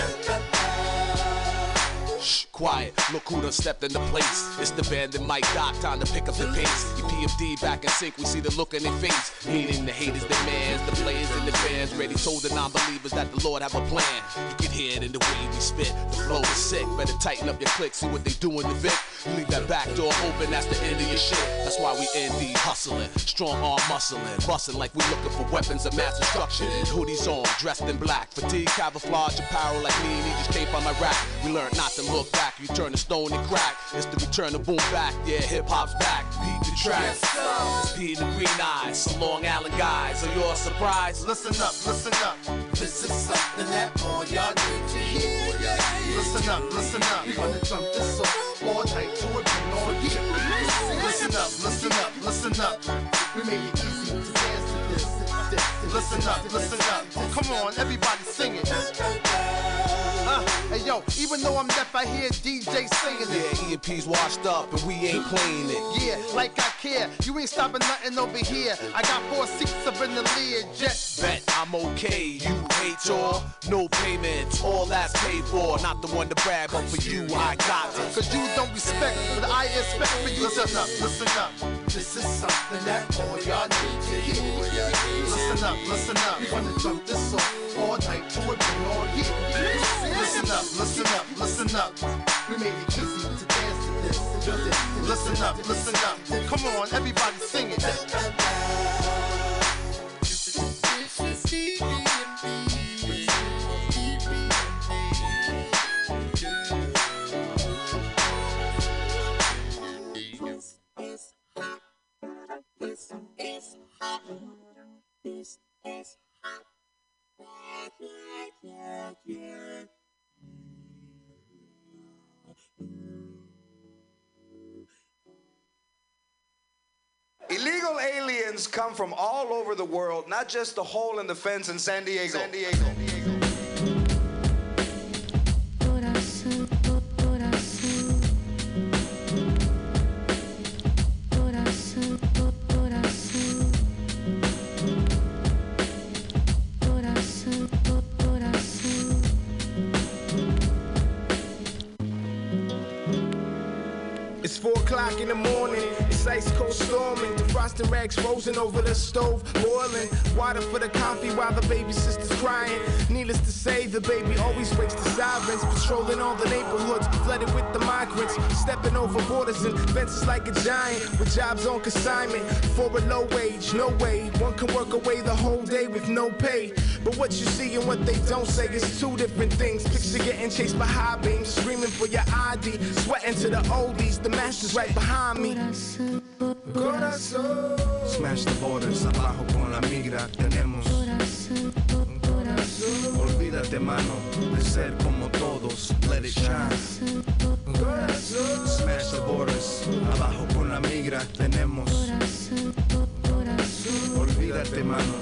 Speaker 57: Shh, quiet. Look who done stepped into place. It's the band that Mike Doc, time to pick up the pace. Your PFD back in sync, we see the look in their face. Hating the haters, demands, the players and the fans. Ready told the non-believers that the Lord have a plan. You can hear it in the way we spit. The flow is sick. Better tighten up your click, see what they do in the Vic. You leave that back door open, that's the end of your shit. That's why we ND hustling. Strong arm muscling, busting like we looking for weapons of mass destruction. Hoodies on, dressed in black. Fatigue, camouflage, apparel like me, he just came from Iraq. We learned not to look back, you turn to stone and crack. It's the return of boom back, yeah, hip hop's back. Beat the track. It's P and the Green Eyes, some Long Island guys. So you're surprised?
Speaker 56: Listen up, listen up.
Speaker 55: This is something that all y'all need to hear.
Speaker 56: Listen up, listen up.
Speaker 55: We're gonna jump this off all night to it and all year.
Speaker 56: Listen up, listen up, listen up.
Speaker 55: We made it easy to dance to this.
Speaker 56: Listen up, listen up. Come on, everybody sing it. Hey yo, even though I'm deaf, I hear DJ singing it.
Speaker 57: Yeah, EMP's washed up and we ain't playing it.
Speaker 56: Yeah, like I care. You ain't stopping nothing over here. I got four seats up in the Lear jet.
Speaker 57: Bet I'm okay, you hate your no payment, all that's paid for. Not the one to brag, but for you I got it.
Speaker 56: Cause you don't respect, but I expect for you to listen up, listen up.
Speaker 55: This is something that all y'all need to hear.
Speaker 56: Listen up, listen up.
Speaker 55: Gonna jump this off all night to it and all year.
Speaker 56: Listen up, listen up, listen up.
Speaker 55: We made it easy to dance to this.
Speaker 56: Listen up, listen up. Come on, everybody sing it.
Speaker 58: Illegal aliens come from all over the world, not just the hole in the fence in San Diego. San Diego.
Speaker 21: It's four o'clock in the morning. Ice cold storming. The frosting rags frozen over the stove, boiling. Water for the coffee while the baby sister's crying. Needless to say, the baby always wakes the sirens. Patrolling all the neighborhoods, flooded with the migrants. Stepping over borders and fences like a giant. With jobs on consignment for a low wage. No way, one can work away the whole day with no pay.
Speaker 57: But what you see and what they don't say is two different things. Picture getting chased by high beams, screaming for your ID, sweating to the oldies. The master's right behind me. Corazón.
Speaker 27: Smash the borders, abajo con la migra tenemos. Olvídate, mano, de ser como todos. Let it shine. Smash the borders, abajo con la migra tenemos. Olvídate, mano,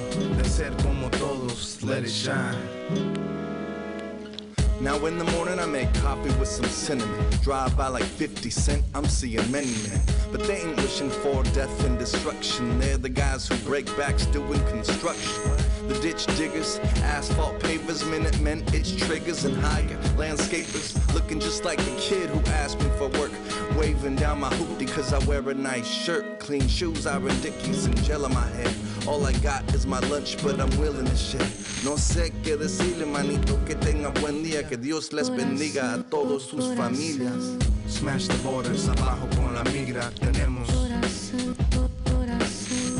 Speaker 27: ser como todos. Let it shine.
Speaker 59: Now in the morning I make coffee with some cinnamon. Drive by like 50 cent, I'm seeing many men. But they ain't wishing for death and destruction. They're the guys who break backs doing construction. The ditch diggers, asphalt pavers, minute men, itch triggers, and higher landscapers. Looking just like the kid who asked me for work. Waving down my hoop because I wear a nice shirt. Clean shoes, iron dickies, and gel on my head. All I got is my lunch, but I'm willing to share. No sé qué decirle, manito, que tenga buen día. Que Dios les bendiga a todos sus familias.
Speaker 27: Smash the borders, abajo con la migra tenemos.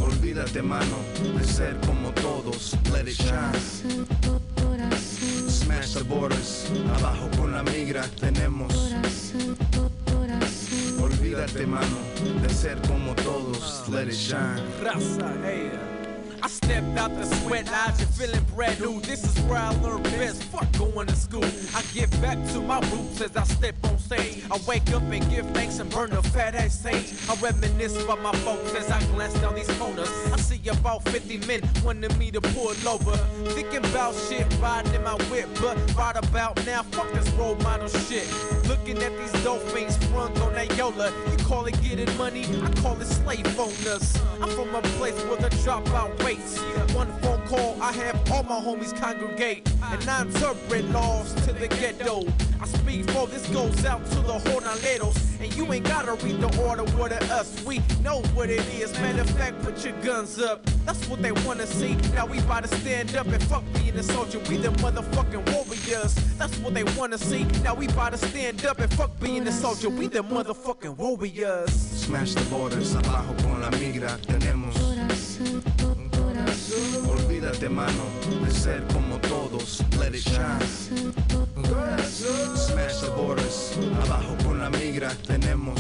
Speaker 27: Olvídate, mano, de ser como todos. Let it shine. Smash the borders, abajo con la migra tenemos. Olvídate, mano, de ser como todos. Let it shine.
Speaker 57: Raza, hey. I stepped out the sweat lodge and feeling brand new. This is where I learn best. Fuck going to school. I get back to my roots as I step on stage. I wake up and give thanks and burn the fat ass sage. I reminisce about my folks as I glance down these corners. I see about 50 men wanting me to pull over. Thinking about shit, riding in my whip, but right about now, fuck this role model shit. Looking at these dolphins sprung on that Yola. You call it getting money, I call it slave owners. I'm from a place where the dropout One phone call, I have all my homies congregate. And I interpret laws to the ghetto. I speak for this goes out to the jornaleros. And you ain't gotta read the order, of us. We know what it is. Matter of fact, put your guns up. That's what they wanna see. Now we about to stand up and fuck being a soldier. We the motherfucking warriors. That's what they wanna see. Now we about to stand up and fuck being a soldier. We the motherfucking warriors.
Speaker 27: Smash the borders, abajo con la migra tenemos. Olvídate, mano, de ser como todos. Let it shine. Smash the borders, abajo con la migra tenemos.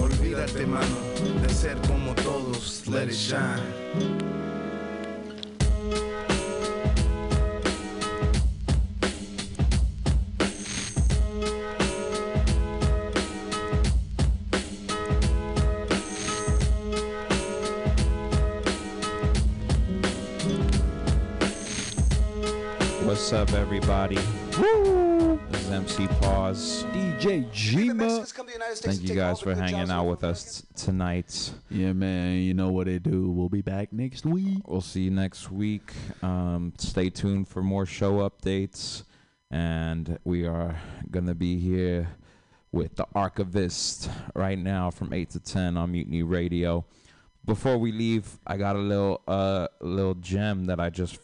Speaker 27: Olvídate, mano, de ser como todos. Let it shine.
Speaker 14: What's up, everybody? Woo! This is MC Pause.
Speaker 60: DJ Jima.
Speaker 14: Thank you guys for hanging out with us t- tonight.
Speaker 13: Yeah, man. You know what they do. We'll be back next week.
Speaker 14: We'll see you next week. Um, stay tuned for more show updates. And we are going to be here with the Archivist right now from 8 to 10 on Mutiny Radio. Before we leave, I got a little uh little gem that I just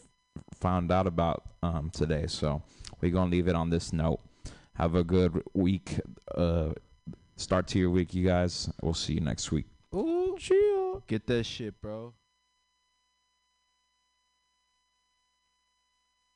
Speaker 14: found out about um today. So we're gonna leave it on this note. Have a good week. Uh start to your week, you guys. We'll see you next week.
Speaker 13: Ooh, chill. Get that shit, bro.